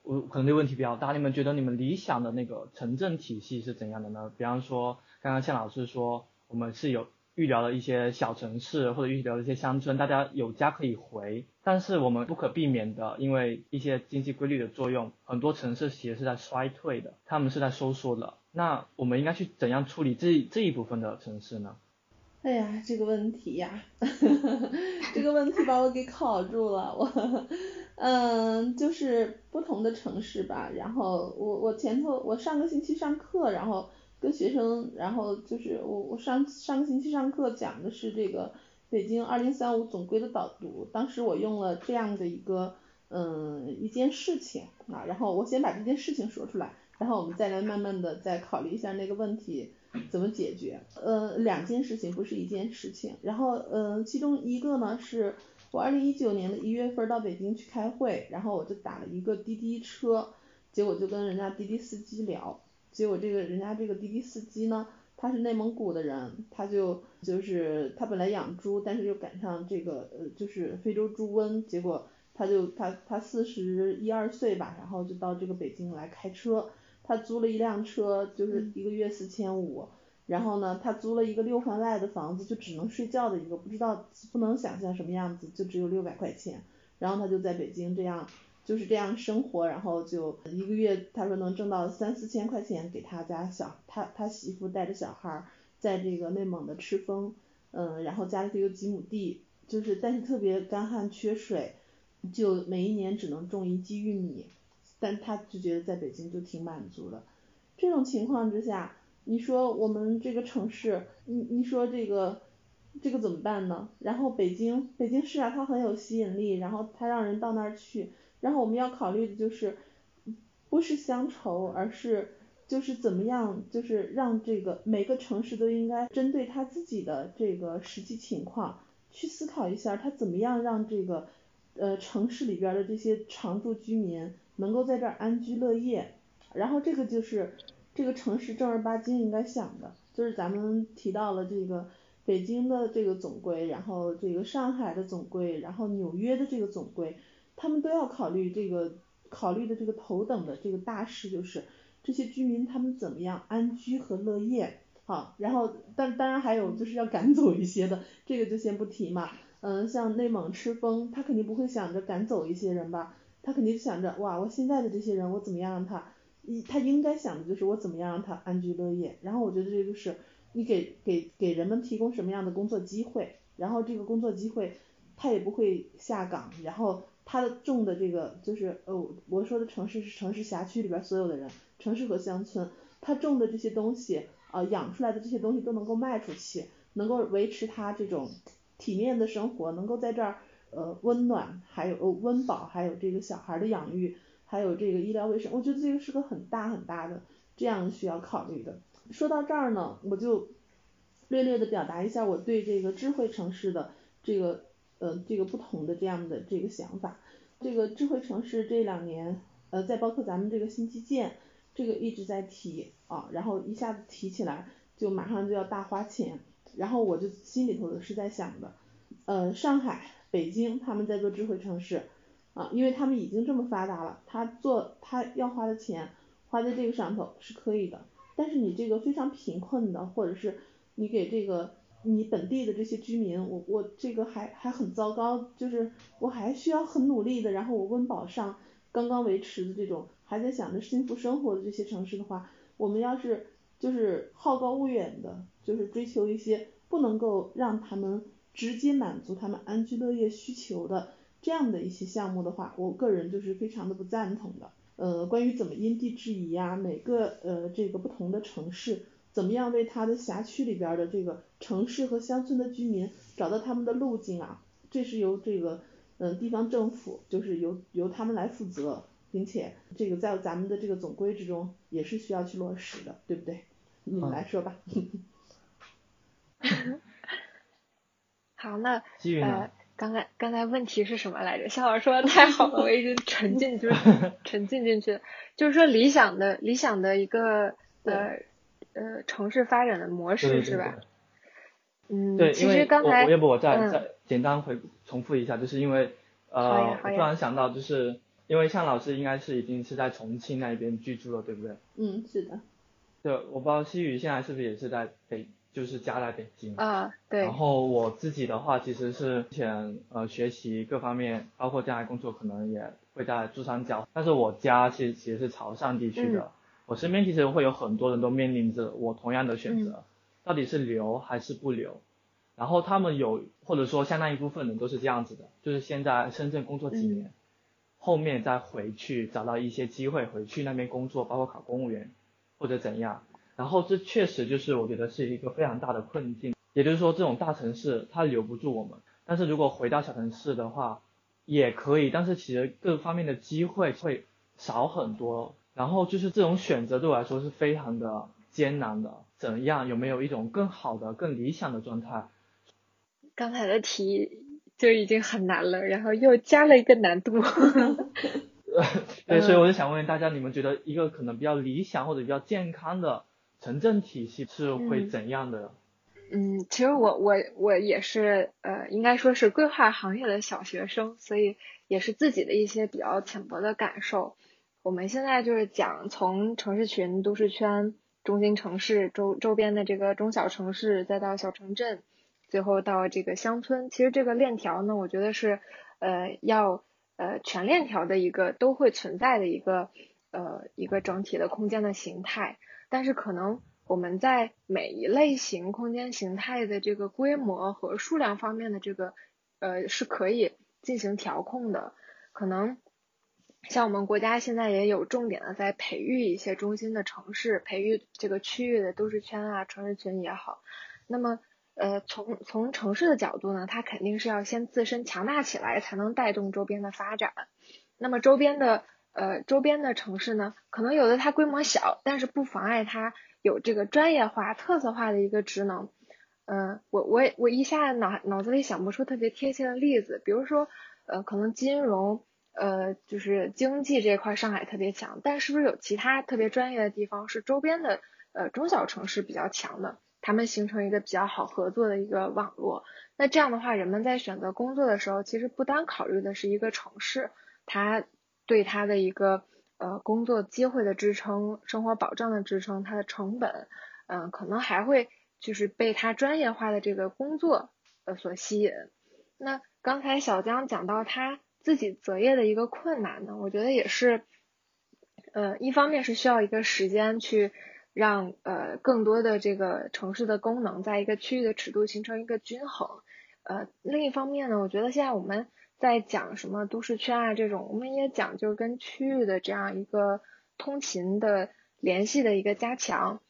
我可能这个问题比较大，你们觉得你们理想的那个城镇体系是怎样的呢？比方说，刚刚向老师说，我们是有预留了一些小城市或者预留了一些乡村，大家有家可以回。但是我们不可避免的，因为一些经济规律的作用，很多城市其实是在衰退的，他们是在收缩的。那我们应该去怎样处理这这一部分的城市呢？哎呀，这个问题呀，[LAUGHS] 这个问题把我给考住了。我，嗯，就是不同的城市吧。然后我我前头我上个星期上课，然后跟学生，然后就是我我上上个星期上课讲的是这个北京二零三五总规的导读。当时我用了这样的一个嗯一件事情啊，然后我先把这件事情说出来。然后我们再来慢慢的再考虑一下那个问题怎么解决。呃，两件事情不是一件事情。然后呃，其中一个呢是我二零一九年的一月份到北京去开会，然后我就打了一个滴滴车，结果就跟人家滴滴司机聊，结果这个人家这个滴滴司机呢，他是内蒙古的人，他就就是他本来养猪，但是又赶上这个呃就是非洲猪瘟，结果他就他他四十一二岁吧，然后就到这个北京来开车。他租了一辆车，就是一个月四千五，然后呢，他租了一个六环外的房子，就只能睡觉的一个，不知道不能想象什么样子，就只有六百块钱，然后他就在北京这样，就是这样生活，然后就一个月他说能挣到三四千块钱给他家小，他他媳妇带着小孩在这个内蒙的赤峰，嗯，然后家里头有几亩地，就是但是特别干旱缺水，就每一年只能种一季玉米。但他就觉得在北京就挺满足的，这种情况之下，你说我们这个城市，你你说这个这个怎么办呢？然后北京北京市啊，它很有吸引力，然后它让人到那儿去，然后我们要考虑的就是，不是乡愁，而是就是怎么样，就是让这个每个城市都应该针对他自己的这个实际情况去思考一下，他怎么样让这个呃城市里边的这些常住居民。能够在这儿安居乐业，然后这个就是这个城市正儿八经应该想的，就是咱们提到了这个北京的这个总规，然后这个上海的总规，然后纽约的这个总规，他们都要考虑这个考虑的这个头等的这个大事就是这些居民他们怎么样安居和乐业，好，然后但当然还有就是要赶走一些的，这个就先不提嘛，嗯，像内蒙赤峰，他肯定不会想着赶走一些人吧。他肯定想着，哇，我现在的这些人，我怎么样让他，一他应该想的就是我怎么样让他安居乐业。然后我觉得这就是你给给给人们提供什么样的工作机会，然后这个工作机会他也不会下岗，然后他的种的这个就是呃我说的城市是城市辖区里边所有的人，城市和乡村，他种的这些东西啊养出来的这些东西都能够卖出去，能够维持他这种体面的生活，能够在这儿。呃，温暖，还有温饱，还有这个小孩的养育，还有这个医疗卫生，我觉得这个是个很大很大的这样需要考虑的。说到这儿呢，我就略略的表达一下我对这个智慧城市的这个呃这个不同的这样的这个想法。这个智慧城市这两年，呃，再包括咱们这个新基建，这个一直在提啊，然后一下子提起来就马上就要大花钱，然后我就心里头是在想的，呃，上海。北京他们在做智慧城市，啊，因为他们已经这么发达了，他做他要花的钱花在这个上头是可以的，但是你这个非常贫困的，或者是你给这个你本地的这些居民，我我这个还还很糟糕，就是我还需要很努力的，然后我温饱上刚刚维持的这种，还在想着幸福生活的这些城市的话，我们要是就是好高骛远的，就是追求一些不能够让他们直接满足他们安居乐业需求的。这样的一些项目的话，我个人就是非常的不赞同的。呃，关于怎么因地制宜呀，每个呃这个不同的城市，怎么样为他的辖区里边的这个城市和乡村的居民找到他们的路径啊，这是由这个嗯地方政府就是由由他们来负责，并且这个在咱们的这个总规之中也是需要去落实的，对不对？你们来说吧。[LAUGHS] 好，那呃。刚才刚才问题是什么来着？夏老师说的太好了，我已经沉浸就是沉浸进去。就是说理想的理想的一个呃呃城市发展的模式是吧？嗯，对，其实刚才要不我再再简单回重复一下，就是因为呃，我突然想到，就是因为向老师应该是已经是在重庆那边居住了，对不对？嗯，是的。对，我不知道西雨现在是不是也是在北。就是家在北京啊，对。然后我自己的话，其实是之前呃学习各方面，包括将来工作可能也会在珠三角，但是我家其实其实是潮汕地区的。我身边其实会有很多人都面临着我同样的选择，到底是留还是不留。然后他们有或者说相当一部分人都是这样子的，就是先在深圳工作几年，后面再回去找到一些机会回去那边工作，包括考公务员或者怎样。然后这确实就是我觉得是一个非常大的困境，也就是说这种大城市它留不住我们，但是如果回到小城市的话也可以，但是其实各方面的机会会少很多，然后就是这种选择对我来说是非常的艰难的。怎样有没有一种更好的、更理想的状态？刚才的题就已经很难了，然后又加了一个难度。[LAUGHS] [LAUGHS] 对，所以我就想问问大家，你们觉得一个可能比较理想或者比较健康的？城镇体系是会怎样的？嗯，其实我我我也是呃，应该说是规划行业的小学生，所以也是自己的一些比较浅薄的感受。我们现在就是讲从城市群、都市圈、中心城市周周边的这个中小城市，再到小城镇，最后到这个乡村。其实这个链条呢，我觉得是呃要呃全链条的一个都会存在的一个呃一个整体的空间的形态。但是可能我们在每一类型空间形态的这个规模和数量方面的这个呃是可以进行调控的。可能像我们国家现在也有重点的在培育一些中心的城市，培育这个区域的都市圈啊、城市群也好。那么呃从从城市的角度呢，它肯定是要先自身强大起来，才能带动周边的发展。那么周边的。呃，周边的城市呢，可能有的它规模小，但是不妨碍它有这个专业化、特色化的一个职能。嗯，我我我一下脑脑子里想不出特别贴切的例子，比如说，呃，可能金融，呃，就是经济这块上海特别强，但是不是有其他特别专业的地方是周边的呃中小城市比较强的，他们形成一个比较好合作的一个网络？那这样的话，人们在选择工作的时候，其实不单考虑的是一个城市，它。对他的一个呃工作机会的支撑、生活保障的支撑、它的成本，嗯，可能还会就是被他专业化的这个工作呃所吸引。那刚才小江讲到他自己择业的一个困难呢，我觉得也是，呃，一方面是需要一个时间去让呃更多的这个城市的功能在一个区域的尺度形成一个均衡，呃，另一方面呢，我觉得现在我们。在讲什么都市圈啊这种，我们也讲就是跟区域的这样一个通勤的联系的一个加强。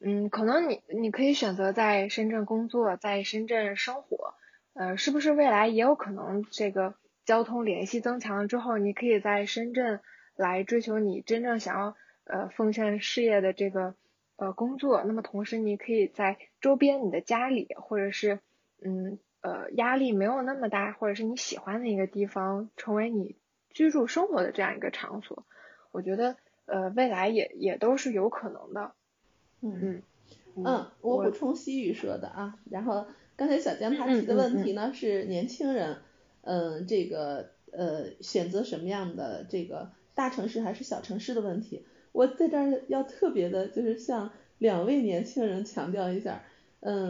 嗯，可能你你可以选择在深圳工作，在深圳生活，呃，是不是未来也有可能这个交通联系增强了之后，你可以在深圳来追求你真正想要呃奉献事业的这个呃工作，那么同时你可以在周边你的家里或者是嗯。呃，压力没有那么大，或者是你喜欢的一个地方，成为你居住生活的这样一个场所，我觉得呃，未来也也都是有可能的。嗯嗯，嗯我补充西语说的啊，然后刚才小江他提的问题呢是年轻人，嗯，这个呃选择什么样的这个大城市还是小城市的问题，我在这儿要特别的就是向两位年轻人强调一下，嗯，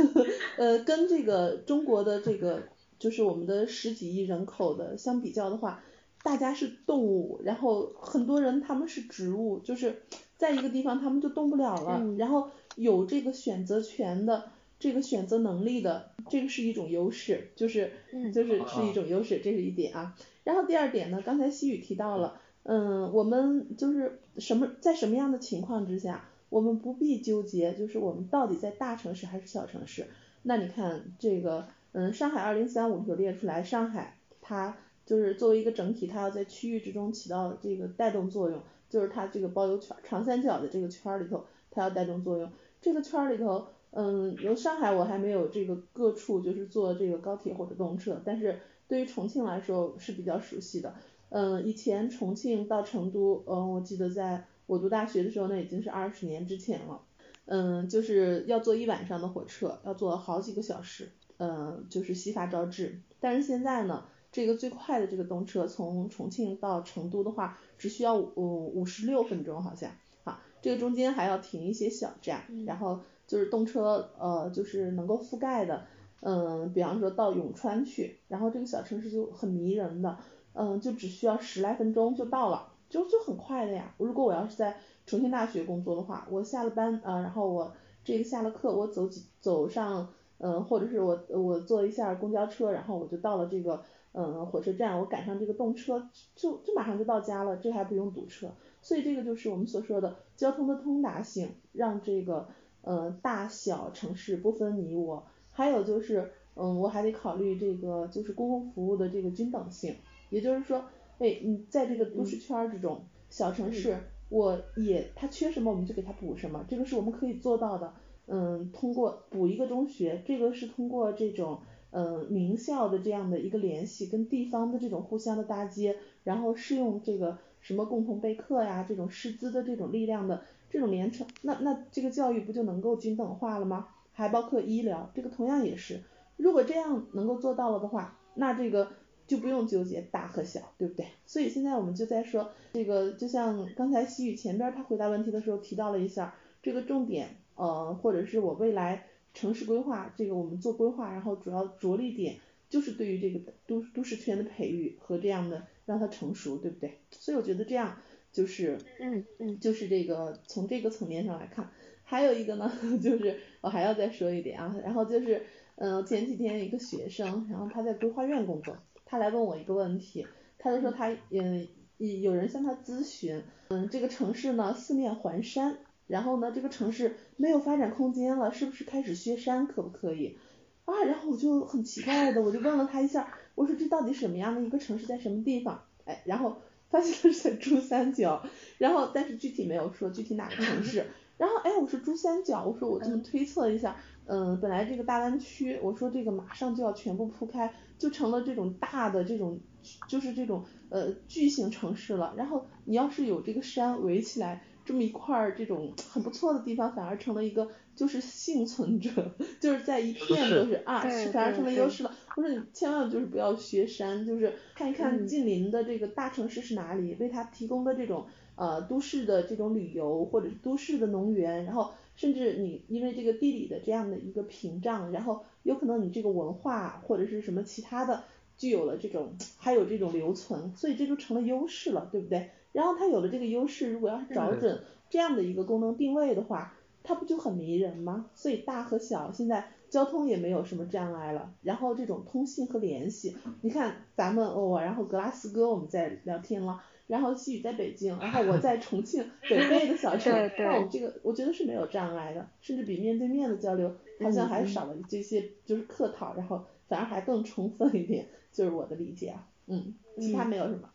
[LAUGHS] 呃，跟这个中国的这个就是我们的十几亿人口的相比较的话，大家是动物，然后很多人他们是植物，就是在一个地方他们就动不了了，然后有这个选择权的。这个选择能力的，这个是一种优势，就是就是是一种优势，这是一点啊。然后第二点呢，刚才西雨提到了，嗯，我们就是什么在什么样的情况之下，我们不必纠结，就是我们到底在大城市还是小城市。那你看这个，嗯，上海二零三五就列出来，上海它就是作为一个整体，它要在区域之中起到这个带动作用，就是它这个包邮圈长三角的这个圈里头，它要带动作用，这个圈里头。嗯，由上海我还没有这个各处就是坐这个高铁或者动车，但是对于重庆来说是比较熟悉的。嗯，以前重庆到成都，嗯，我记得在我读大学的时候，那已经是二十年之前了。嗯，就是要坐一晚上的火车，要坐好几个小时，嗯，就是夕发朝至。但是现在呢，这个最快的这个动车从重庆到成都的话，只需要五五十六分钟好像，好，这个中间还要停一些小站，然后。就是动车，呃，就是能够覆盖的，嗯，比方说到永川去，然后这个小城市就很迷人的，嗯，就只需要十来分钟就到了，就就很快的呀。如果我要是在重庆大学工作的话，我下了班，啊，然后我这个下了课，我走几走上，嗯，或者是我我坐一下公交车，然后我就到了这个，嗯，火车站，我赶上这个动车，就就马上就到家了，这还不用堵车。所以这个就是我们所说的交通的通达性，让这个。呃，大小城市不分你我，还有就是，嗯，我还得考虑这个就是公共服务的这个均等性，也就是说，哎，你在这个都市圈这种，小城市我也它缺什么我们就给它补什么，这个是我们可以做到的。嗯，通过补一个中学，这个是通过这种嗯名校的这样的一个联系，跟地方的这种互相的搭接，然后适用这个什么共同备课呀，这种师资的这种力量的。这种连成，那那这个教育不就能够均等化了吗？还包括医疗，这个同样也是。如果这样能够做到了的话，那这个就不用纠结大和小，对不对？所以现在我们就在说这个，就像刚才西雨前边他回答问题的时候提到了一下，这个重点，呃，或者是我未来城市规划，这个我们做规划，然后主要着力点就是对于这个都都市圈的培育和这样的让它成熟，对不对？所以我觉得这样。就是，嗯嗯，就是这个从这个层面上来看，还有一个呢，[LAUGHS] 就是我还要再说一点啊，然后就是，嗯，前几天一个学生，然后他在规划院工作，他来问我一个问题，他就说他，嗯，有人向他咨询，嗯，这个城市呢四面环山，然后呢这个城市没有发展空间了，是不是开始削山，可不可以？啊，然后我就很奇怪的，我就问了他一下，我说这到底什么样的一个城市，在什么地方？哎，然后。发现是在珠三角，然后但是具体没有说具体哪个城市，然后哎我说珠三角，我说我这么推测一下，嗯本来这个大湾区，我说这个马上就要全部铺开，就成了这种大的这种就是这种呃巨型城市了，然后你要是有这个山围起来。这么一块儿这种很不错的地方，反而成了一个就是幸存者，[LAUGHS] 就是在一片都是啊，反而成了优势了。我说你千万就是不要学山，就是看一看近邻的这个大城市是哪里，为它提供的这种呃都市的这种旅游或者是都市的农园，然后甚至你因为这个地理的这样的一个屏障，然后有可能你这个文化或者是什么其他的具有了这种还有这种留存，所以这就成了优势了，对不对？然后它有了这个优势，如果要是找准这样的一个功能定位的话，它不就很迷人吗？所以大和小现在交通也没有什么障碍了。然后这种通信和联系，你看咱们哦，然后格拉斯哥我们在聊天了，然后西雨在北京，然后我在重庆 [LAUGHS] 北碚的小城，那我们这个我觉得是没有障碍的，甚至比面对面的交流好像还少了这些就是客套，然后反而还更充分一点，就是我的理解啊，嗯，其他没有什么。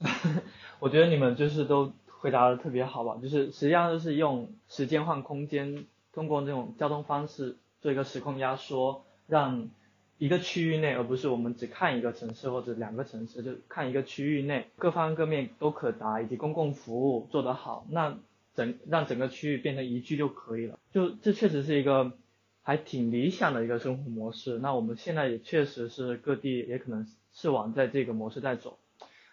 [LAUGHS] 我觉得你们就是都回答的特别好吧，就是实际上就是用时间换空间，通过这种交通方式做一个时空压缩，让一个区域内，而不是我们只看一个城市或者两个城市，就看一个区域内各方各面都可达，以及公共服务做得好，那整让整个区域变成宜居就可以了。就这确实是一个还挺理想的一个生活模式。那我们现在也确实是各地也可能。是往在这个模式在走。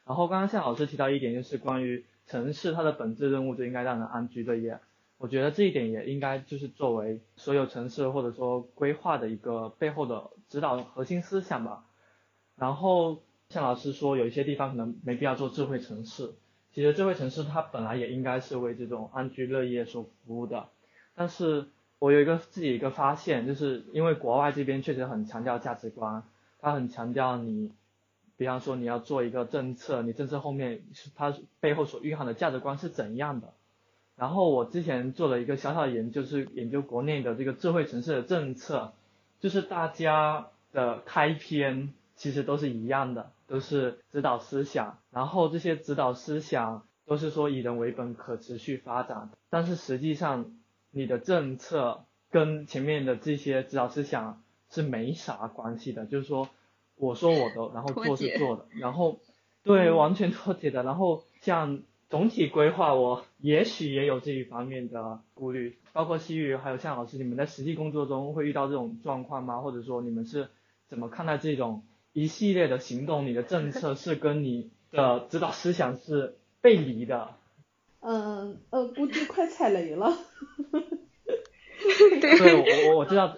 然后刚刚向老师提到一点，就是关于城市它的本质任务就应该让人安居乐业。我觉得这一点也应该就是作为所有城市或者说规划的一个背后的指导核心思想吧。然后向老师说，有一些地方可能没必要做智慧城市。其实智慧城市它本来也应该是为这种安居乐业所服务的。但是我有一个自己一个发现，就是因为国外这边确实很强调价值观，它很强调你，比方说你要做一个政策，你政策后面它背后所蕴含的价值观是怎样的。然后我之前做了一个小小的研究，是研究国内的这个智慧城市的政策，就是大家的开篇其实都是一样的，都是指导思想，然后这些指导思想都是说以人为本、可持续发展，但是实际上你的政策跟前面的这些指导思想是没啥关系的，就是说我说我的，然后做是做的，然后 [LAUGHS] 对完全脱节的，然后像。总体规划，我也许也有这一方面的顾虑，包括西域还有向老师，你们在实际工作中会遇到这种状况吗？或者说你们是怎么看待这种一系列的行动？你的政策是跟你的指导思想是背离的？嗯 [LAUGHS] 呃，估计快踩雷了。[LAUGHS] 对，我我知道。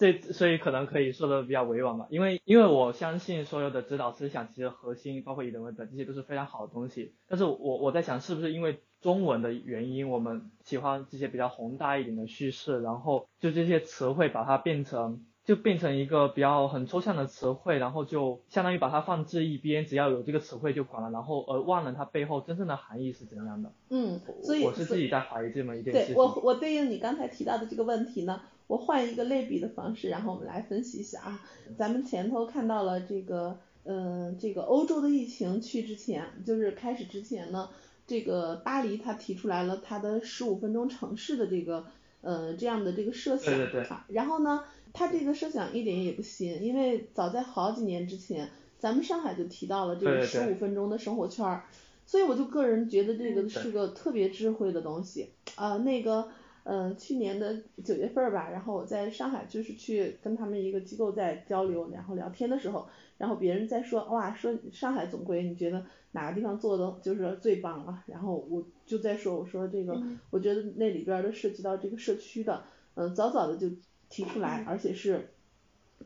这所以可能可以说的比较委婉吧，因为因为我相信所有的指导思想其实核心包括以人为本，这些都是非常好的东西。但是我我在想是不是因为中文的原因，我们喜欢这些比较宏大一点的叙事，然后就这些词汇把它变成就变成一个比较很抽象的词汇，然后就相当于把它放置一边，只要有这个词汇就管了，然后而忘了它背后真正的含义是怎样的。嗯，所以我是自己在怀疑这么一件事情。对我我对应你刚才提到的这个问题呢。我换一个类比的方式，然后我们来分析一下啊。咱们前头看到了这个，嗯，这个欧洲的疫情去之前，就是开始之前呢，这个巴黎他提出来了他的十五分钟城市的这个，呃，这样的这个设想。对对对。然后呢，他这个设想一点也不新，因为早在好几年之前，咱们上海就提到了这个十五分钟的生活圈儿。所以我就个人觉得这个是个特别智慧的东西啊，那个。嗯，去年的九月份吧，然后我在上海就是去跟他们一个机构在交流，然后聊天的时候，然后别人在说哇，说上海总归你觉得哪个地方做的就是最棒了？然后我就在说我说这个，我觉得那里边的涉及到这个社区的，嗯，早早的就提出来，而且是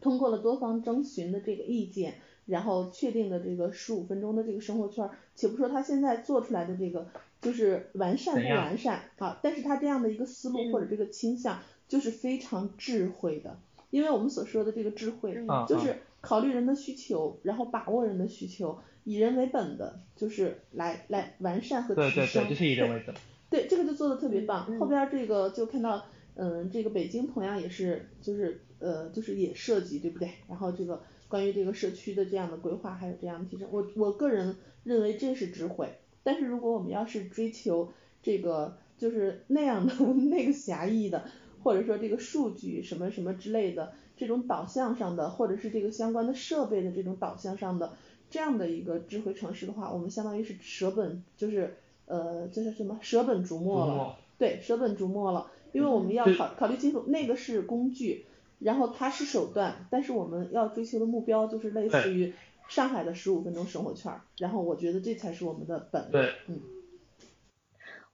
通过了多方征询的这个意见。然后确定的这个十五分钟的这个生活圈，且不说他现在做出来的这个就是完善不完善啊，但是他这样的一个思路或者这个倾向就是非常智慧的，因为我们所说的这个智慧就是考虑人的需求，然后把握人的需求，以人为本的，就是来来完善和提升。对对对，就是以人为本。对，这个就做的特别棒。后边这个就看到，嗯，这个北京同样也是，就是呃，就是也涉及，对不对？然后这个。关于这个社区的这样的规划，还有这样的提升，我我个人认为这是智慧。但是如果我们要是追求这个就是那样的 [LAUGHS] 那个狭义的，或者说这个数据什么什么之类的这种导向上的，或者是这个相关的设备的这种导向上的这样的一个智慧城市的话，我们相当于是舍本就是呃就是什么舍本逐末了，对，舍本逐末了，因为我们要考考虑清楚那个是工具。然后它是手段，但是我们要追求的目标就是类似于上海的十五分钟生活圈儿。然后我觉得这才是我们的本。对，嗯。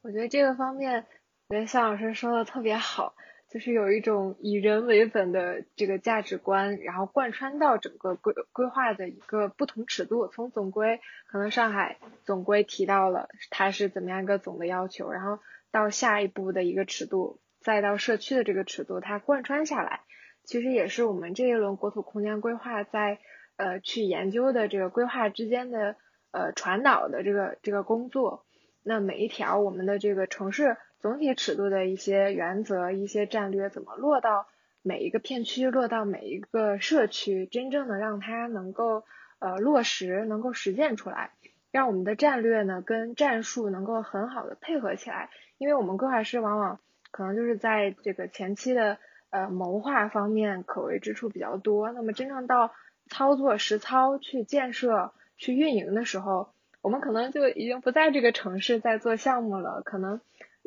我觉得这个方面，我觉得向老师说的特别好，就是有一种以人为本的这个价值观，然后贯穿到整个规规划的一个不同尺度。从总规，可能上海总规提到了它是怎么样一个总的要求，然后到下一步的一个尺度，再到社区的这个尺度，它贯穿下来。其实也是我们这一轮国土空间规划在呃去研究的这个规划之间的呃传导的这个这个工作。那每一条我们的这个城市总体尺度的一些原则、一些战略，怎么落到每一个片区、落到每一个社区，真正的让它能够呃落实、能够实践出来，让我们的战略呢跟战术能够很好的配合起来。因为我们规划师往往可能就是在这个前期的。呃，谋划方面可为之处比较多。那么，真正到操作实操去建设、去运营的时候，我们可能就已经不在这个城市在做项目了。可能，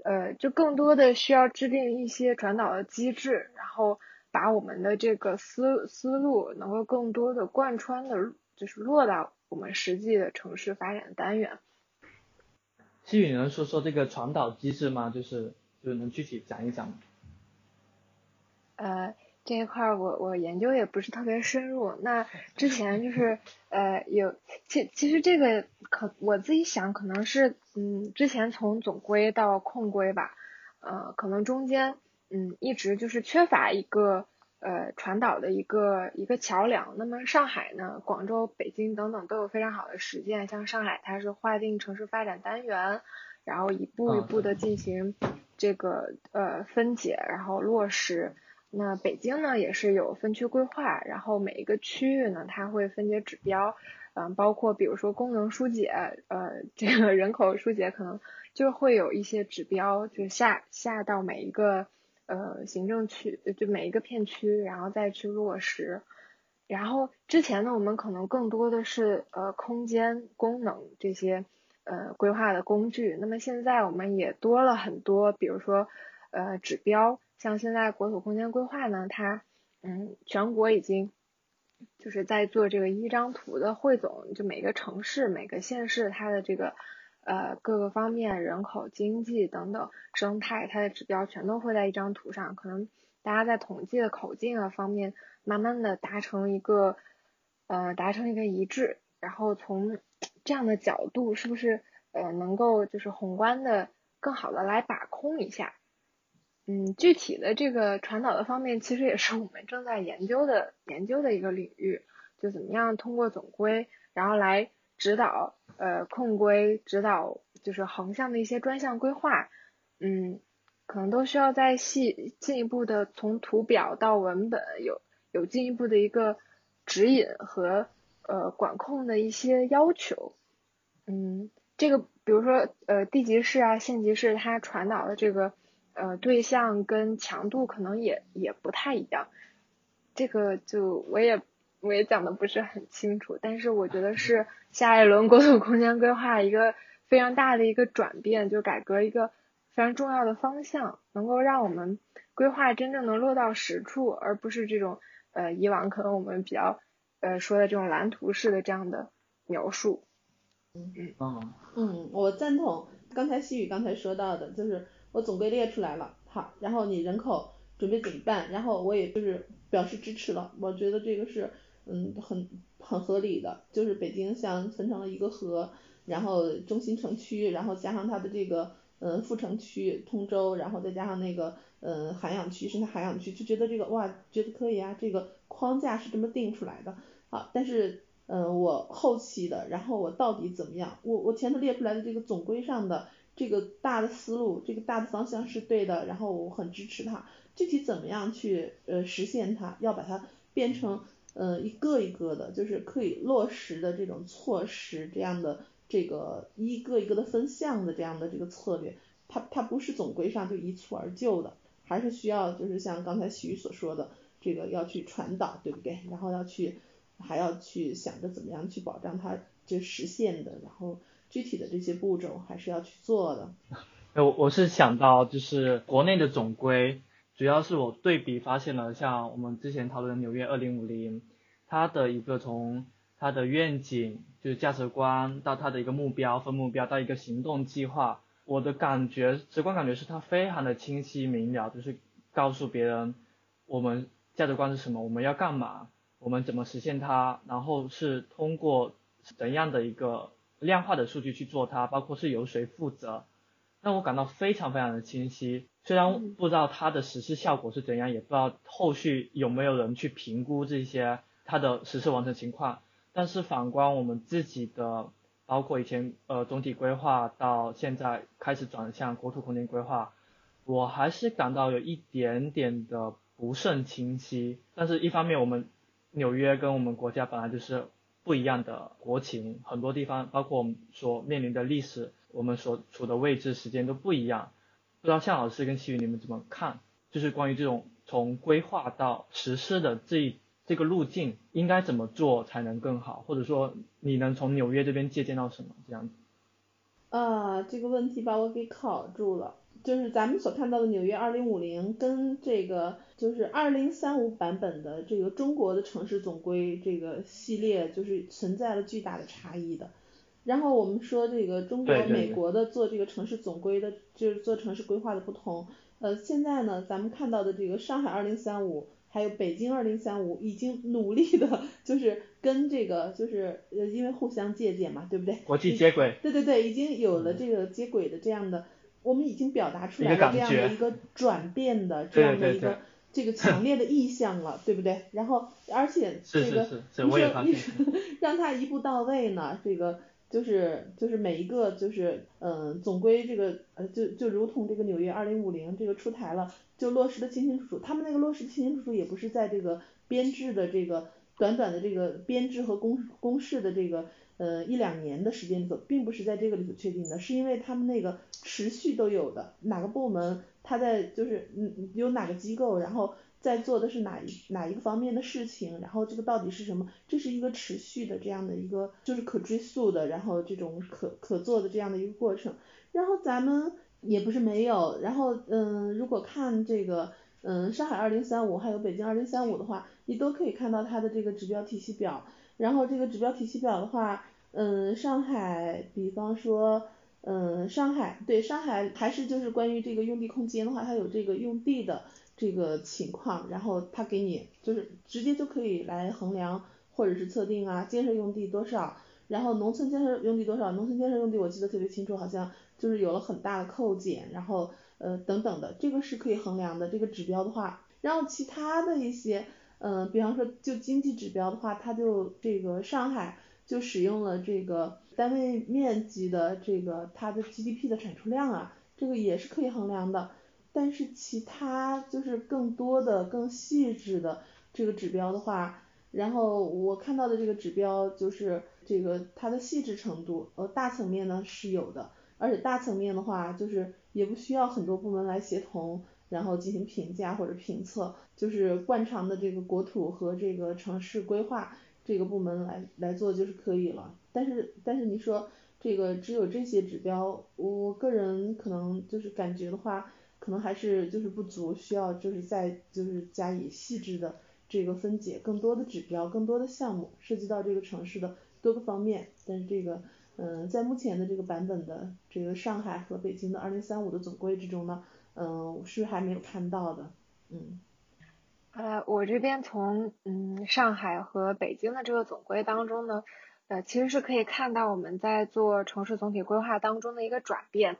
呃，就更多的需要制定一些传导的机制，然后把我们的这个思思路能够更多的贯穿的就是落到我们实际的城市发展单元。西语能说说这个传导机制吗？就是就是能具体讲一讲吗？呃，这一块我我研究也不是特别深入。那之前就 [LAUGHS] 是呃有其其实这个可我自己想可能是嗯之前从总规到控规吧，呃可能中间嗯一直就是缺乏一个呃传导的一个一个桥梁。那么上海呢、广州、北京等等都有非常好的实践，像上海它是划定城市发展单元，然后一步一步的进行这个呃分解，然后落实。那北京呢也是有分区规划，然后每一个区域呢它会分解指标，嗯，包括比如说功能疏解，呃，这个人口疏解可能就会有一些指标，就下下到每一个呃行政区，就每一个片区，然后再去落实。然后之前呢，我们可能更多的是呃空间功能这些呃规划的工具，那么现在我们也多了很多，比如说呃指标。像现在国土空间规划呢，它嗯，全国已经就是在做这个一张图的汇总，就每个城市、每个县市它的这个呃各个方面人口、经济等等生态，它的指标全都会在一张图上。可能大家在统计的口径啊方面，慢慢的达成一个呃达成一个一致，然后从这样的角度，是不是呃能够就是宏观的更好的来把控一下？嗯，具体的这个传导的方面，其实也是我们正在研究的研究的一个领域，就怎么样通过总规，然后来指导呃控规，指导就是横向的一些专项规划，嗯，可能都需要再细进一步的从图表到文本有有进一步的一个指引和呃管控的一些要求，嗯，这个比如说呃地级市啊县级市它传导的这个。呃，对象跟强度可能也也不太一样，这个就我也我也讲的不是很清楚，但是我觉得是下一轮国土空间规划一个非常大的一个转变，就改革一个非常重要的方向，能够让我们规划真正能落到实处，而不是这种呃以往可能我们比较呃说的这种蓝图式的这样的描述。嗯嗯嗯，我赞同刚才西雨刚才说到的，就是。我总归列出来了，好，然后你人口准备怎么办？然后我也就是表示支持了，我觉得这个是嗯很很合理的，就是北京像分成了一个核，然后中心城区，然后加上它的这个嗯副城区通州，然后再加上那个嗯涵养区，生态涵养区，就觉得这个哇，觉得可以啊，这个框架是这么定出来的，好，但是嗯我后期的，然后我到底怎么样？我我前头列出来的这个总规上的。这个大的思路，这个大的方向是对的，然后我很支持它。具体怎么样去呃实现它，要把它变成呃一个一个的，就是可以落实的这种措施，这样的这个一个一个的分项的这样的这个策略，它它不是总归上就一蹴而就的，还是需要就是像刚才徐所说的，这个要去传导，对不对？然后要去还要去想着怎么样去保障它就实现的，然后。具体的这些步骤还是要去做的。我我是想到就是国内的总规，主要是我对比发现了，像我们之前讨论的纽约二零五零，它的一个从它的愿景就是价值观到它的一个目标分目标到一个行动计划，我的感觉直观感觉是它非常的清晰明了，就是告诉别人我们价值观是什么，我们要干嘛，我们怎么实现它，然后是通过怎样的一个。量化的数据去做它，包括是由谁负责，让我感到非常非常的清晰。虽然不知道它的实施效果是怎样，也不知道后续有没有人去评估这些它的实施完成情况，但是反观我们自己的，包括以前呃总体规划到现在开始转向国土空间规划，我还是感到有一点点的不甚清晰。但是一方面我们纽约跟我们国家本来就是。不一样的国情，很多地方，包括我们所面临的历史，我们所处的位置、时间都不一样。不知道向老师跟齐宇你们怎么看？就是关于这种从规划到实施的这这个路径，应该怎么做才能更好？或者说，你能从纽约这边借鉴到什么？这样子。啊，这个问题把我给考住了。就是咱们所看到的纽约二零五零跟这个就是二零三五版本的这个中国的城市总规这个系列，就是存在了巨大的差异的。然后我们说这个中国、美国的做这个城市总规的，就是做城市规划的不同。呃，现在呢，咱们看到的这个上海二零三五，还有北京二零三五，已经努力的，就是跟这个，就是呃，因为互相借鉴嘛，对不对？国际接轨。对对对，已经有了这个接轨的这样的，我们已经表达出来了这样的一个转变的这样的一个这个强烈的意向了，[LAUGHS] 对不对？然后，而且这个你说你说让他一步到位呢，这个。就是就是每一个就是嗯总归这个呃就就如同这个纽约二零五零这个出台了就落实的清清楚楚，他们那个落实的清清楚楚也不是在这个编制的这个短短的这个编制和公公示的这个呃一两年的时间里头，并不是在这个里头确定的，是因为他们那个持续都有的哪个部门他在就是嗯有哪个机构然后。在做的是哪一哪一个方面的事情，然后这个到底是什么？这是一个持续的这样的一个，就是可追溯的，然后这种可可做的这样的一个过程。然后咱们也不是没有，然后嗯，如果看这个嗯上海二零三五还有北京二零三五的话，你都可以看到它的这个指标体系表。然后这个指标体系表的话，嗯，上海，比方说嗯上海，对上海还是就是关于这个用地空间的话，它有这个用地的。这个情况，然后它给你就是直接就可以来衡量或者是测定啊，建设用地多少，然后农村建设用地多少，农村建设用地我记得特别清楚，好像就是有了很大的扣减，然后呃等等的，这个是可以衡量的这个指标的话，然后其他的一些嗯，比方说就经济指标的话，它就这个上海就使用了这个单位面积的这个它的 GDP 的产出量啊，这个也是可以衡量的。但是其他就是更多的、更细致的这个指标的话，然后我看到的这个指标就是这个它的细致程度，呃，大层面呢是有的，而且大层面的话就是也不需要很多部门来协同，然后进行评价或者评测，就是惯常的这个国土和这个城市规划这个部门来来做就是可以了。但是但是你说这个只有这些指标，我个人可能就是感觉的话。可能还是就是不足，需要就是再就是加以细致的这个分解，更多的指标，更多的项目，涉及到这个城市的多个方面。但是这个，嗯，在目前的这个版本的这个上海和北京的二零三五的总规之中呢，嗯，是还没有看到的，嗯。呃，我这边从嗯上海和北京的这个总规当中呢，呃，其实是可以看到我们在做城市总体规划当中的一个转变。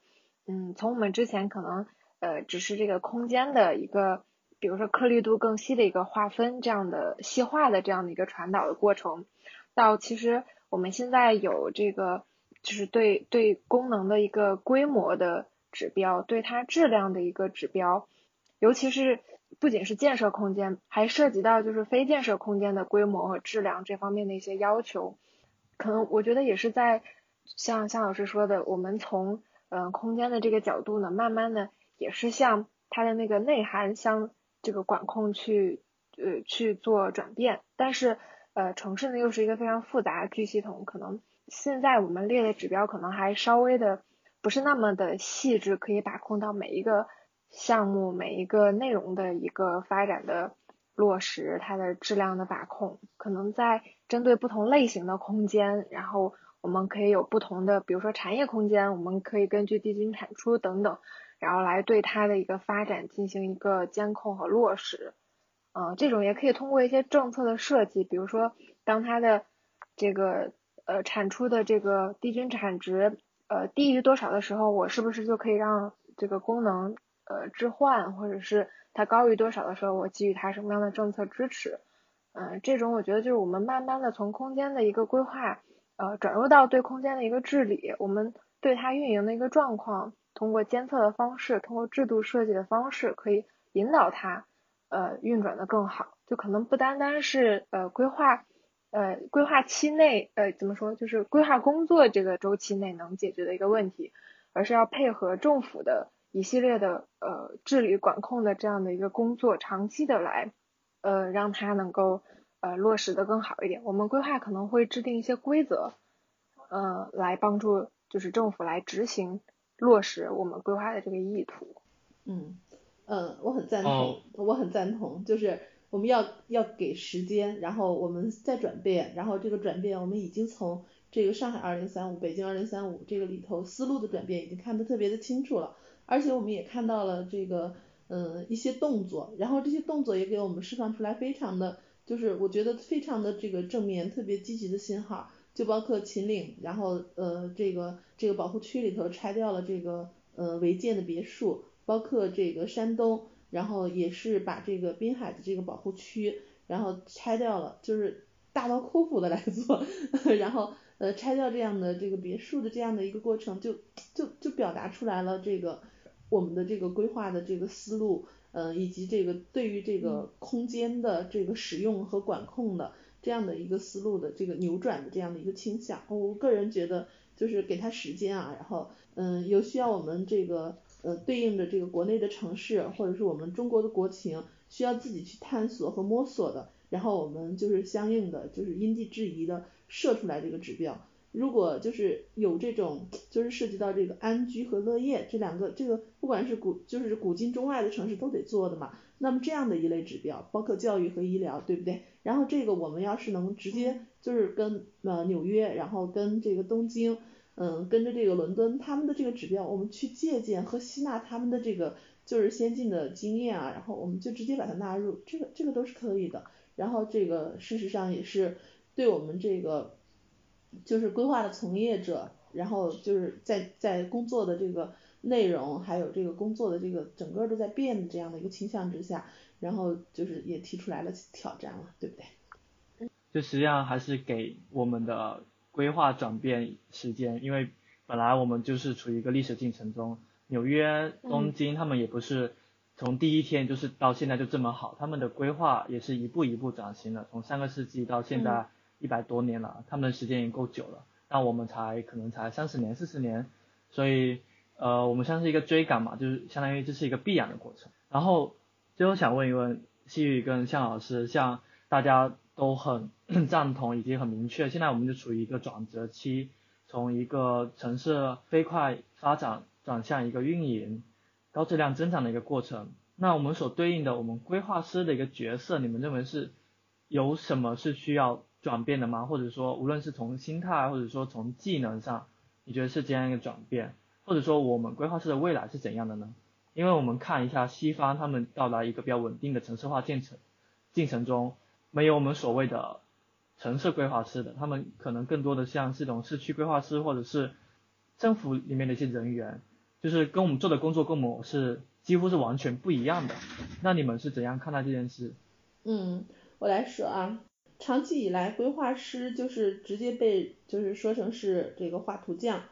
嗯，从我们之前可能。呃，只是这个空间的一个，比如说颗粒度更细的一个划分，这样的细化的这样的一个传导的过程，到其实我们现在有这个，就是对对功能的一个规模的指标，对它质量的一个指标，尤其是不仅是建设空间，还涉及到就是非建设空间的规模和质量这方面的一些要求，可能我觉得也是在像夏老师说的，我们从嗯空间的这个角度呢，慢慢的。也是向它的那个内涵相这个管控去呃去做转变，但是呃城市呢又是一个非常复杂的巨系统，可能现在我们列的指标可能还稍微的不是那么的细致，可以把控到每一个项目每一个内容的一个发展的落实，它的质量的把控，可能在针对不同类型的空间，然后我们可以有不同的，比如说产业空间，我们可以根据地均产出等等。然后来对它的一个发展进行一个监控和落实，嗯，这种也可以通过一些政策的设计，比如说当它的这个呃产出的这个地均产值呃低于多少的时候，我是不是就可以让这个功能呃置换，或者是它高于多少的时候，我给予它什么样的政策支持？嗯，这种我觉得就是我们慢慢的从空间的一个规划呃转入到对空间的一个治理，我们对它运营的一个状况。通过监测的方式，通过制度设计的方式，可以引导它呃运转的更好。就可能不单单是呃规划呃规划期内呃怎么说，就是规划工作这个周期内能解决的一个问题，而是要配合政府的一系列的呃治理管控的这样的一个工作，长期的来呃让它能够呃落实的更好一点。我们规划可能会制定一些规则，呃来帮助就是政府来执行。落实我们规划的这个意图。嗯，嗯，我很赞同，我很赞同，就是我们要要给时间，然后我们再转变，然后这个转变我们已经从这个上海二零三五、北京二零三五这个里头思路的转变已经看得特别的清楚了，而且我们也看到了这个呃一些动作，然后这些动作也给我们释放出来非常的，就是我觉得非常的这个正面、特别积极的信号，就包括秦岭，然后呃这个这个保护区里头拆掉了这个呃违建的别墅。包括这个山东，然后也是把这个滨海的这个保护区，然后拆掉了，就是大刀阔斧的来做，[LAUGHS] 然后呃拆掉这样的这个别墅的这样的一个过程，就就就表达出来了这个我们的这个规划的这个思路，呃以及这个对于这个空间的这个使用和管控的这样的一个思路的这个扭转的这样的一个倾向。我个人觉得就是给他时间啊，然后嗯有需要我们这个。呃，对应着这个国内的城市，或者是我们中国的国情，需要自己去探索和摸索的，然后我们就是相应的，就是因地制宜的设出来这个指标。如果就是有这种，就是涉及到这个安居和乐业这两个，这个不管是古就是古今中外的城市都得做的嘛。那么这样的一类指标，包括教育和医疗，对不对？然后这个我们要是能直接就是跟呃纽约，然后跟这个东京。嗯，跟着这个伦敦他们的这个指标，我们去借鉴和吸纳他们的这个就是先进的经验啊，然后我们就直接把它纳入，这个这个都是可以的。然后这个事实上也是对我们这个就是规划的从业者，然后就是在在工作的这个内容，还有这个工作的这个整个都在变的这样的一个倾向之下，然后就是也提出来了挑战了，对不对？就实际上还是给我们的。规划转变时间，因为本来我们就是处于一个历史进程中，纽约、东京他们也不是从第一天就是到现在就这么好，他们的规划也是一步一步转型的，从上个世纪到现在一百多年了，他们的时间也够久了，那我们才可能才三十年、四十年，所以呃我们像是一个追赶嘛，就是相当于这是一个必然的过程。然后最后想问一问西雨跟向老师，像大家。都很 [COUGHS] 赞同，以及很明确。现在我们就处于一个转折期，从一个城市飞快发展转向一个运营、高质量增长的一个过程。那我们所对应的，我们规划师的一个角色，你们认为是有什么是需要转变的吗？或者说，无论是从心态，或者说从技能上，你觉得是这样一个转变？或者说，我们规划师的未来是怎样的呢？因为我们看一下西方，他们到达一个比较稳定的城市化建成进程中。没有我们所谓的城市规划师的，他们可能更多的像这种市区规划师或者是政府里面的一些人员，就是跟我们做的工作跟我们是几乎是完全不一样的。那你们是怎样看待这件事？嗯，我来说啊，长期以来规划师就是直接被就是说成是这个画图匠，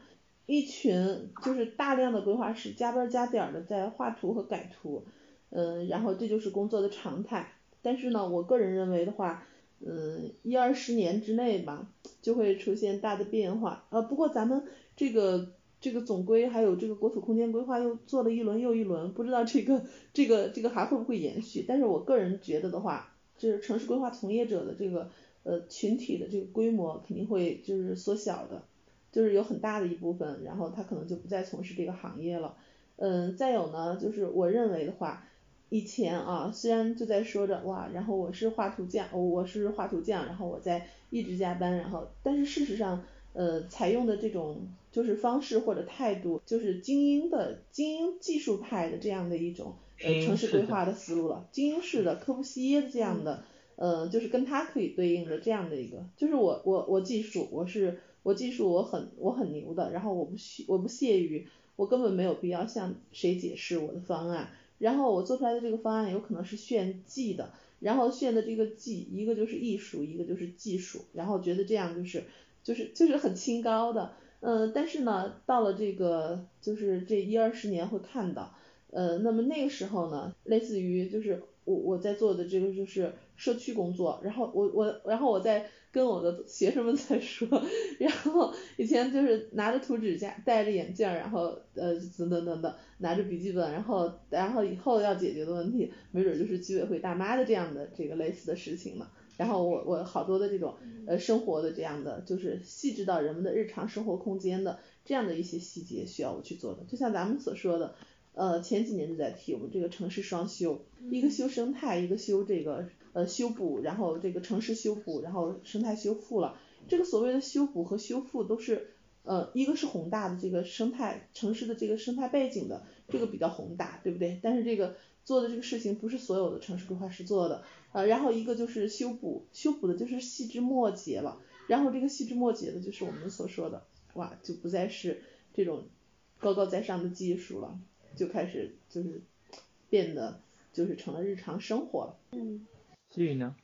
一群就是大量的规划师加班加点的在画图和改图，嗯，然后这就是工作的常态。但是呢，我个人认为的话，嗯，一二十年之内吧，就会出现大的变化。呃，不过咱们这个这个总规还有这个国土空间规划又做了一轮又一轮，不知道这个这个这个还会不会延续？但是我个人觉得的话，就是城市规划从业者的这个呃群体的这个规模肯定会就是缩小的，就是有很大的一部分，然后他可能就不再从事这个行业了。嗯，再有呢，就是我认为的话。以前啊，虽然就在说着哇，然后我是画图匠，我是画图匠，然后我在一直加班，然后，但是事实上，呃，采用的这种就是方式或者态度，就是精英的精英技术派的这样的一种呃城市规划的思路了，精英式的科布西耶这样的，呃，就是跟他可以对应的这样的一个，就是我我我技术我是我技术我很我很牛的，然后我不屑我不屑于，我根本没有必要向谁解释我的方案。然后我做出来的这个方案有可能是炫技的，然后炫的这个技，一个就是艺术，一个就是技术，然后觉得这样就是就是就是很清高的，嗯，但是呢，到了这个就是这一二十年会看到，呃，那么那个时候呢，类似于就是我我在做的这个就是社区工作，然后我我然后我在。跟我的学生们在说，然后以前就是拿着图纸架，戴着眼镜，然后呃等等等等，拿着笔记本，然后然后以后要解决的问题，没准就是居委会大妈的这样的这个类似的事情嘛。然后我我好多的这种呃生活的这样的，就是细致到人们的日常生活空间的这样的一些细节需要我去做的。就像咱们所说的，呃，前几年就在提我们这个城市双修，一个修生态，一个修这个呃修补，然后这个城市修补，然后生态修复了。这个所谓的修补和修复都是呃一个是宏大的这个生态城市的这个生态背景的，这个比较宏大，对不对？但是这个做的这个事情不是所有的城市规划师做的，呃，然后一个就是修补，修补的就是细枝末节了。然后这个细枝末节的，就是我们所说的，哇，就不再是这种高高在上的技术了，就开始就是变得就是成了日常生活了。嗯，思雨呢？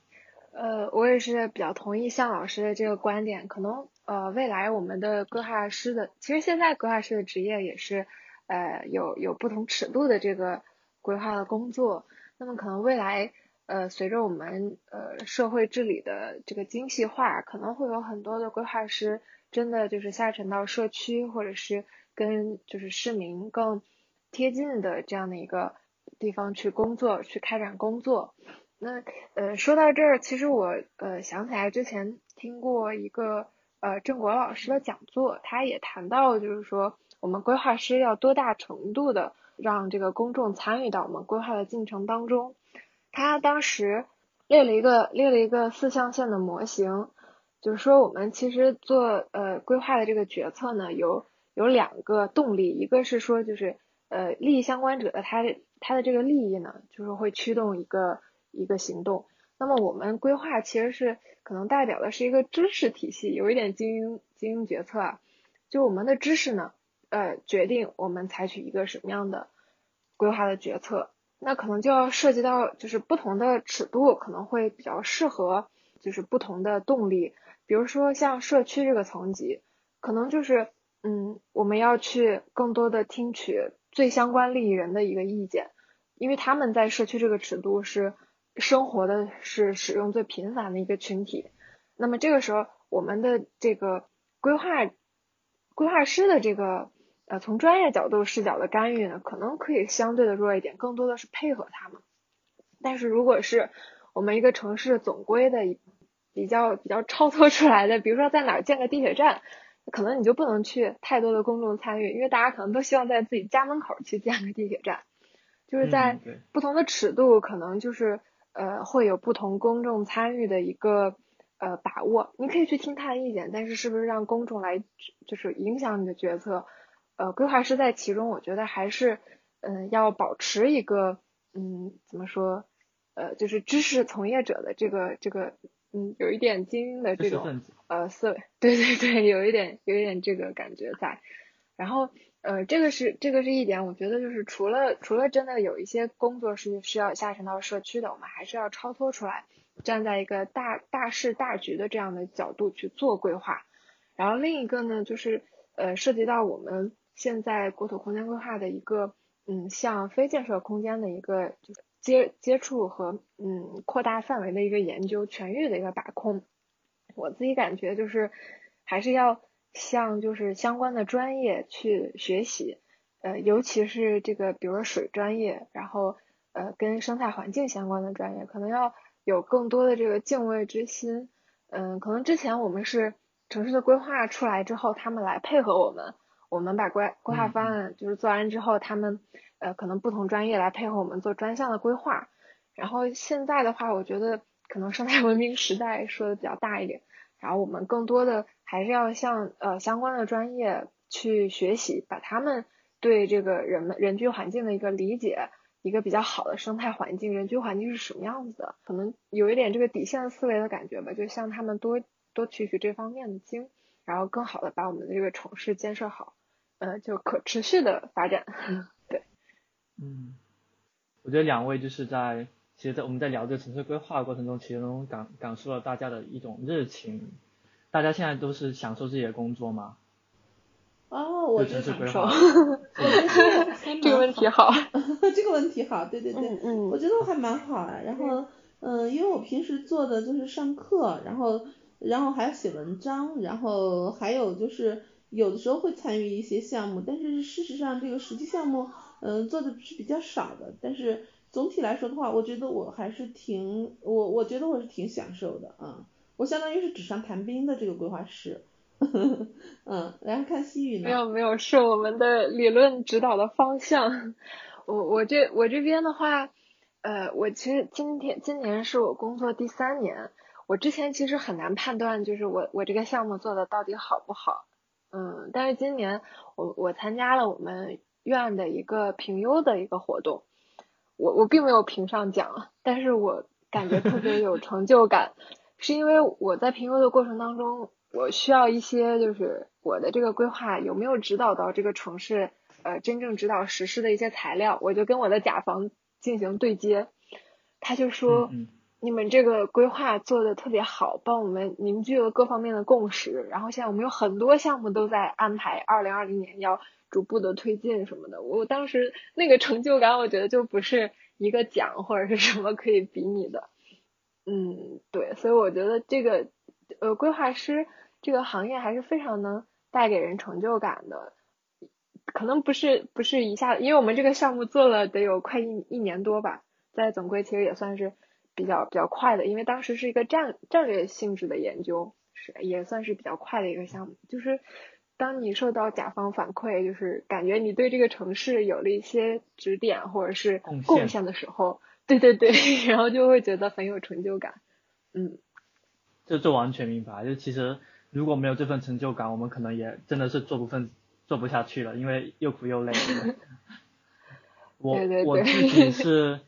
呃，我也是比较同意向老师的这个观点，可能呃未来我们的规划师的，其实现在规划师的职业也是呃有有不同尺度的这个规划的工作，那么可能未来。呃，随着我们呃社会治理的这个精细化，可能会有很多的规划师真的就是下沉到社区，或者是跟就是市民更贴近的这样的一个地方去工作，去开展工作。那呃说到这儿，其实我呃想起来之前听过一个呃郑国老师的讲座，他也谈到就是说我们规划师要多大程度的让这个公众参与到我们规划的进程当中。他当时列了一个列了一个四象限的模型，就是说我们其实做呃规划的这个决策呢，有有两个动力，一个是说就是呃利益相关者的他他的这个利益呢，就是会驱动一个一个行动。那么我们规划其实是可能代表的是一个知识体系，有一点精英精英决策啊，就我们的知识呢，呃决定我们采取一个什么样的规划的决策。那可能就要涉及到，就是不同的尺度可能会比较适合，就是不同的动力。比如说像社区这个层级，可能就是，嗯，我们要去更多的听取最相关利益人的一个意见，因为他们在社区这个尺度是生活的是使用最频繁的一个群体。那么这个时候，我们的这个规划规划师的这个。呃，从专业角度视角的干预呢，可能可以相对的弱一点，更多的是配合他们。但是如果是我们一个城市总规的比较比较 [LAUGHS] 超脱出来的，比如说在哪儿建个地铁站，可能你就不能去太多的公众参与，因为大家可能都希望在自己家门口去建个地铁站，就是在不同的尺度，可能就是呃会有不同公众参与的一个呃把握。你可以去听他的意见，但是是不是让公众来就是影响你的决策？呃，规划师在其中，我觉得还是，嗯，要保持一个，嗯，怎么说，呃，就是知识从业者的这个这个，嗯，有一点精英的这种呃思维，对对对，有一点有一点这个感觉在。然后，呃，这个是这个是一点，我觉得就是除了除了真的有一些工作是需要下沉到社区的，我们还是要超脱出来，站在一个大大势大局的这样的角度去做规划。然后另一个呢，就是呃，涉及到我们。现在国土空间规划的一个，嗯，像非建设空间的一个就是接接触和嗯扩大范围的一个研究，全域的一个把控，我自己感觉就是还是要向就是相关的专业去学习，呃，尤其是这个比如说水专业，然后呃跟生态环境相关的专业，可能要有更多的这个敬畏之心，嗯，可能之前我们是城市的规划出来之后，他们来配合我们。我们把规规划方案就是做完之后，他们呃可能不同专业来配合我们做专项的规划。然后现在的话，我觉得可能生态文明时代说的比较大一点，然后我们更多的还是要向呃相关的专业去学习，把他们对这个人们人居环境的一个理解，一个比较好的生态环境，人居环境是什么样子的，可能有一点这个底线思维的感觉吧，就向他们多多取取这方面的经，然后更好的把我们的这个城市建设好。呃，就可持续的发展，嗯，我觉得两位就是在，其实，在我们在聊这个城市规划过程中，其实能感感受到大家的一种热情。大家现在都是享受自己的工作吗？哦，我城市规划，[LAUGHS] 这个问题好，这个问题好，[LAUGHS] 对对对，嗯嗯，我觉得我还蛮好啊。然后，嗯，因为我平时做的就是上课，然后，然后还要写文章，然后还有就是。有的时候会参与一些项目，但是事实上这个实际项目，嗯，做的是比较少的。但是总体来说的话，我觉得我还是挺，我我觉得我是挺享受的啊。我相当于是纸上谈兵的这个规划师，[LAUGHS] 嗯，然后看西语呢？没有没有，是我们的理论指导的方向。我我这我这边的话，呃，我其实今天今年是我工作第三年，我之前其实很难判断，就是我我这个项目做的到底好不好。嗯，但是今年我我参加了我们院的一个评优的一个活动，我我并没有评上奖，但是我感觉特别有成就感，是因为我在评优的过程当中。我需要一些，就是我的这个规划有没有指导到这个城市，呃，真正指导实施的一些材料，我就跟我的甲方进行对接，他就说，你们这个规划做的特别好，帮我们凝聚了各方面的共识，然后现在我们有很多项目都在安排，二零二零年要逐步的推进什么的，我当时那个成就感，我觉得就不是一个奖或者是什么可以比拟的，嗯，对，所以我觉得这个。呃，规划师这个行业还是非常能带给人成就感的，可能不是不是一下，因为我们这个项目做了得有快一一年多吧，在总归其实也算是比较比较快的，因为当时是一个战战略性质的研究，是也算是比较快的一个项目。就是当你受到甲方反馈，就是感觉你对这个城市有了一些指点或者是贡献的时候，对对对，[LAUGHS] 然后就会觉得很有成就感，嗯。这这完全明白，就其实如果没有这份成就感，我们可能也真的是做不份做不下去了，因为又苦又累。我 [LAUGHS] 我自己 [LAUGHS] 是，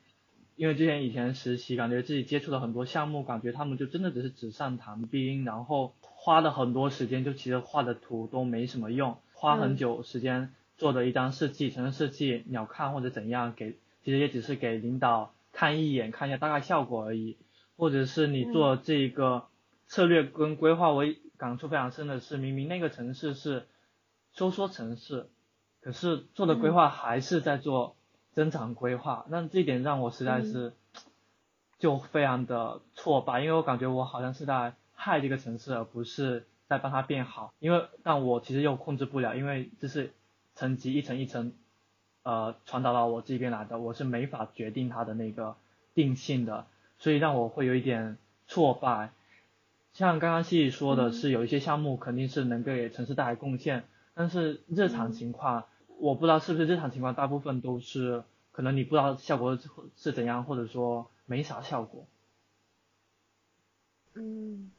因为之前以前实习，感觉自己接触了很多项目，感觉他们就真的只是纸上谈兵，然后花的很多时间，就其实画的图都没什么用，花很久时间做的一张设计，城市设计，鸟瞰或者怎样给，其实也只是给领导看一眼，看一下大概效果而已，或者是你做这个。策略跟规划，我感触非常深的是，明明那个城市是收缩城市，可是做的规划还是在做增长规划，那这点让我实在是就非常的挫败，因为我感觉我好像是在害这个城市，而不是在帮它变好。因为但我其实又控制不了，因为这是层级一层一层呃传导到我这边来的，我是没法决定它的那个定性的，所以让我会有一点挫败。像刚刚西西说的是，有一些项目肯定是能给城市带来贡献，但是日常情况，我不知道是不是日常情况，大部分都是可能你不知道效果是怎样，或者说没啥效果。嗯，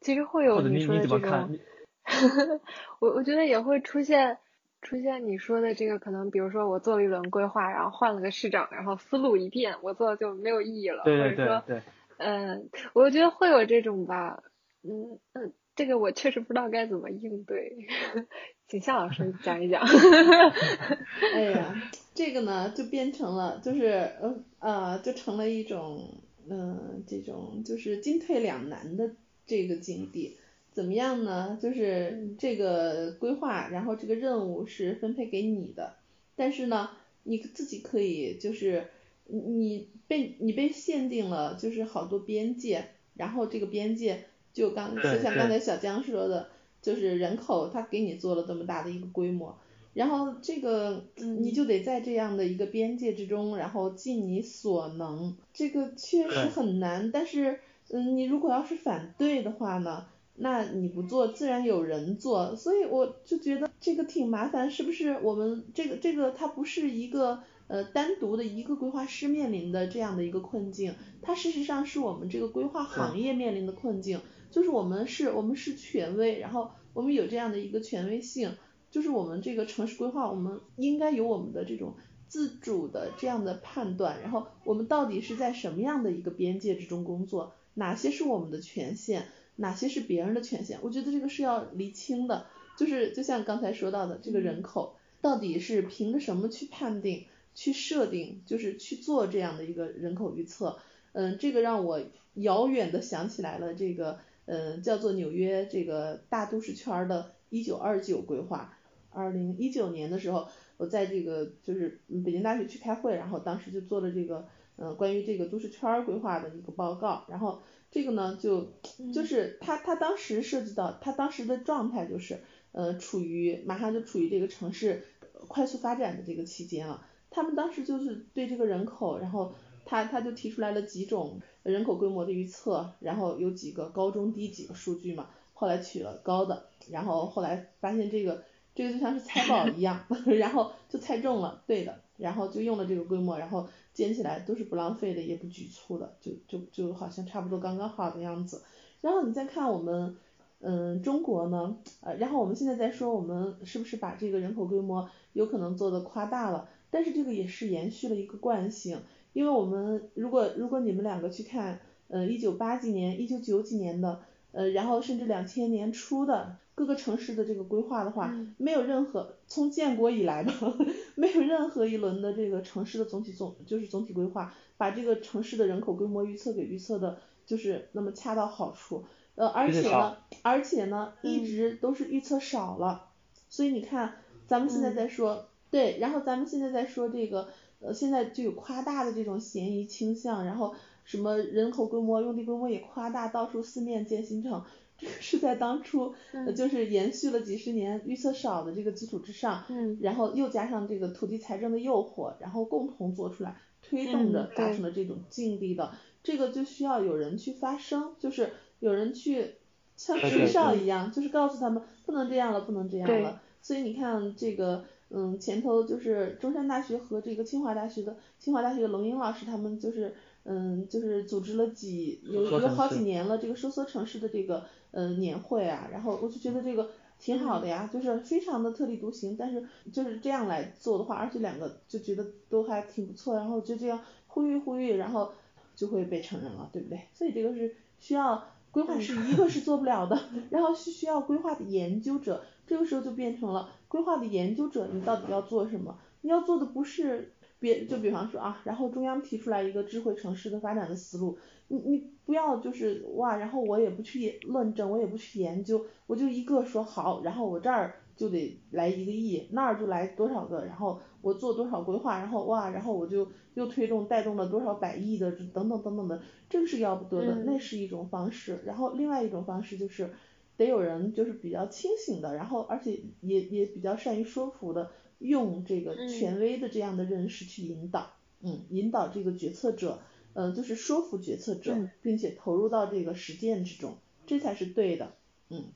其实会有你说的这种，[LAUGHS] 我我觉得也会出现出现你说的这个可能，比如说我做了一轮规划，然后换了个市长，然后思路一变，我做的就没有意义了，或者说对。嗯，我觉得会有这种吧，嗯嗯，这个我确实不知道该怎么应对，[LAUGHS] 请夏老师讲一讲。[LAUGHS] 哎呀，这个呢就变成了，就是呃呃，就成了一种嗯这种就是进退两难的这个境地。怎么样呢？就是这个规划，然后这个任务是分配给你的，但是呢，你自己可以就是。你你被你被限定了，就是好多边界，然后这个边界就刚就像刚才小江说的，就是人口他给你做了这么大的一个规模，然后这个你就得在这样的一个边界之中，然后尽你所能，这个确实很难，但是嗯，你如果要是反对的话呢，那你不做自然有人做，所以我就觉得这个挺麻烦，是不是？我们这个这个它不是一个。呃，单独的一个规划师面临的这样的一个困境，它事实上是我们这个规划行业面临的困境，就是我们是我们是权威，然后我们有这样的一个权威性，就是我们这个城市规划，我们应该有我们的这种自主的这样的判断，然后我们到底是在什么样的一个边界之中工作，哪些是我们的权限，哪些是别人的权限，我觉得这个是要厘清的，就是就像刚才说到的这个人口，到底是凭着什么去判定？去设定就是去做这样的一个人口预测，嗯，这个让我遥远的想起来了，这个嗯叫做纽约这个大都市圈的一九二九规划，二零一九年的时候，我在这个就是北京大学去开会，然后当时就做了这个嗯关于这个都市圈规划的一个报告，然后这个呢就就是他他当时涉及到他当时的状态就是呃处于马上就处于这个城市快速发展的这个期间了。他们当时就是对这个人口，然后他他就提出来了几种人口规模的预测，然后有几个高中低几个数据嘛。后来取了高的，然后后来发现这个这个就像是猜宝一样，[LAUGHS] 然后就猜中了，对的，然后就用了这个规模，然后捡起来都是不浪费的，也不局促的，就就就好像差不多刚刚好的样子。然后你再看我们，嗯，中国呢，呃，然后我们现在在说我们是不是把这个人口规模有可能做的夸大了，但是这个也是延续了一个惯性，因为我们如果如果你们两个去看，呃，一九八几年、一九九几年的，呃，然后甚至两千年初的各个城市的这个规划的话，没有任何从建国以来吧，[LAUGHS] 没有任何一轮的这个城市的总体总就是总体规划，把这个城市的人口规模预测给预测的。就是那么恰到好处，呃，而且呢，而且呢，一直都是预测少了，所以你看，咱们现在在说，对，然后咱们现在在说这个，呃，现在就有夸大的这种嫌疑倾向，然后什么人口规模、用地规模也夸大，到处四面建新城，这个是在当初，就是延续了几十年预测少的这个基础之上，嗯，然后又加上这个土地财政的诱惑，然后共同做出来，推动着达成了这种境地的。这个就需要有人去发声，就是有人去像吹哨一样，就是告诉他们不能这样了，不能这样了。所以你看这个，嗯，前头就是中山大学和这个清华大学的清华大学的龙英老师，他们就是，嗯，就是组织了几有有好几年了这个收缩城市的这个，嗯，年会啊。然后我就觉得这个挺好的呀，就是非常的特立独行，但是就是这样来做的话，而且两个就觉得都还挺不错，然后就这样呼吁呼吁，然后。就会被承认了，对不对？所以这个是需要规划是一个是做不了的，[LAUGHS] 然后是需要规划的研究者，这个时候就变成了规划的研究者，你到底要做什么？你要做的不是别，就比方说啊，然后中央提出来一个智慧城市的发展的思路，你你不要就是哇，然后我也不去论证，我也不去研究，我就一个说好，然后我这儿。就得来一个亿，那儿就来多少个，然后我做多少规划，然后哇，然后我就又推动带动了多少百亿的等等等等的，这个是要不得的，那是一种方式。然后另外一种方式就是得有人就是比较清醒的，然后而且也也比较善于说服的，用这个权威的这样的认识去引导，嗯，引导这个决策者，呃，就是说服决策者，并且投入到这个实践之中，这才是对的，嗯，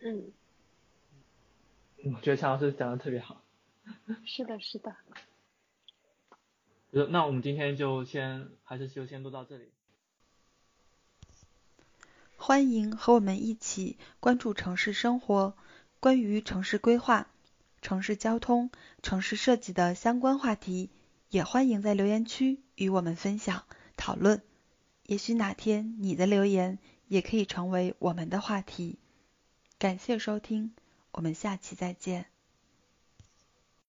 嗯。我觉得强老师讲的特别好。[LAUGHS] 是的，是的。那我们今天就先还是就先录到这里。欢迎和我们一起关注城市生活，关于城市规划、城市交通、城市设计的相关话题，也欢迎在留言区与我们分享讨论。也许哪天你的留言也可以成为我们的话题。感谢收听。我们下期再见。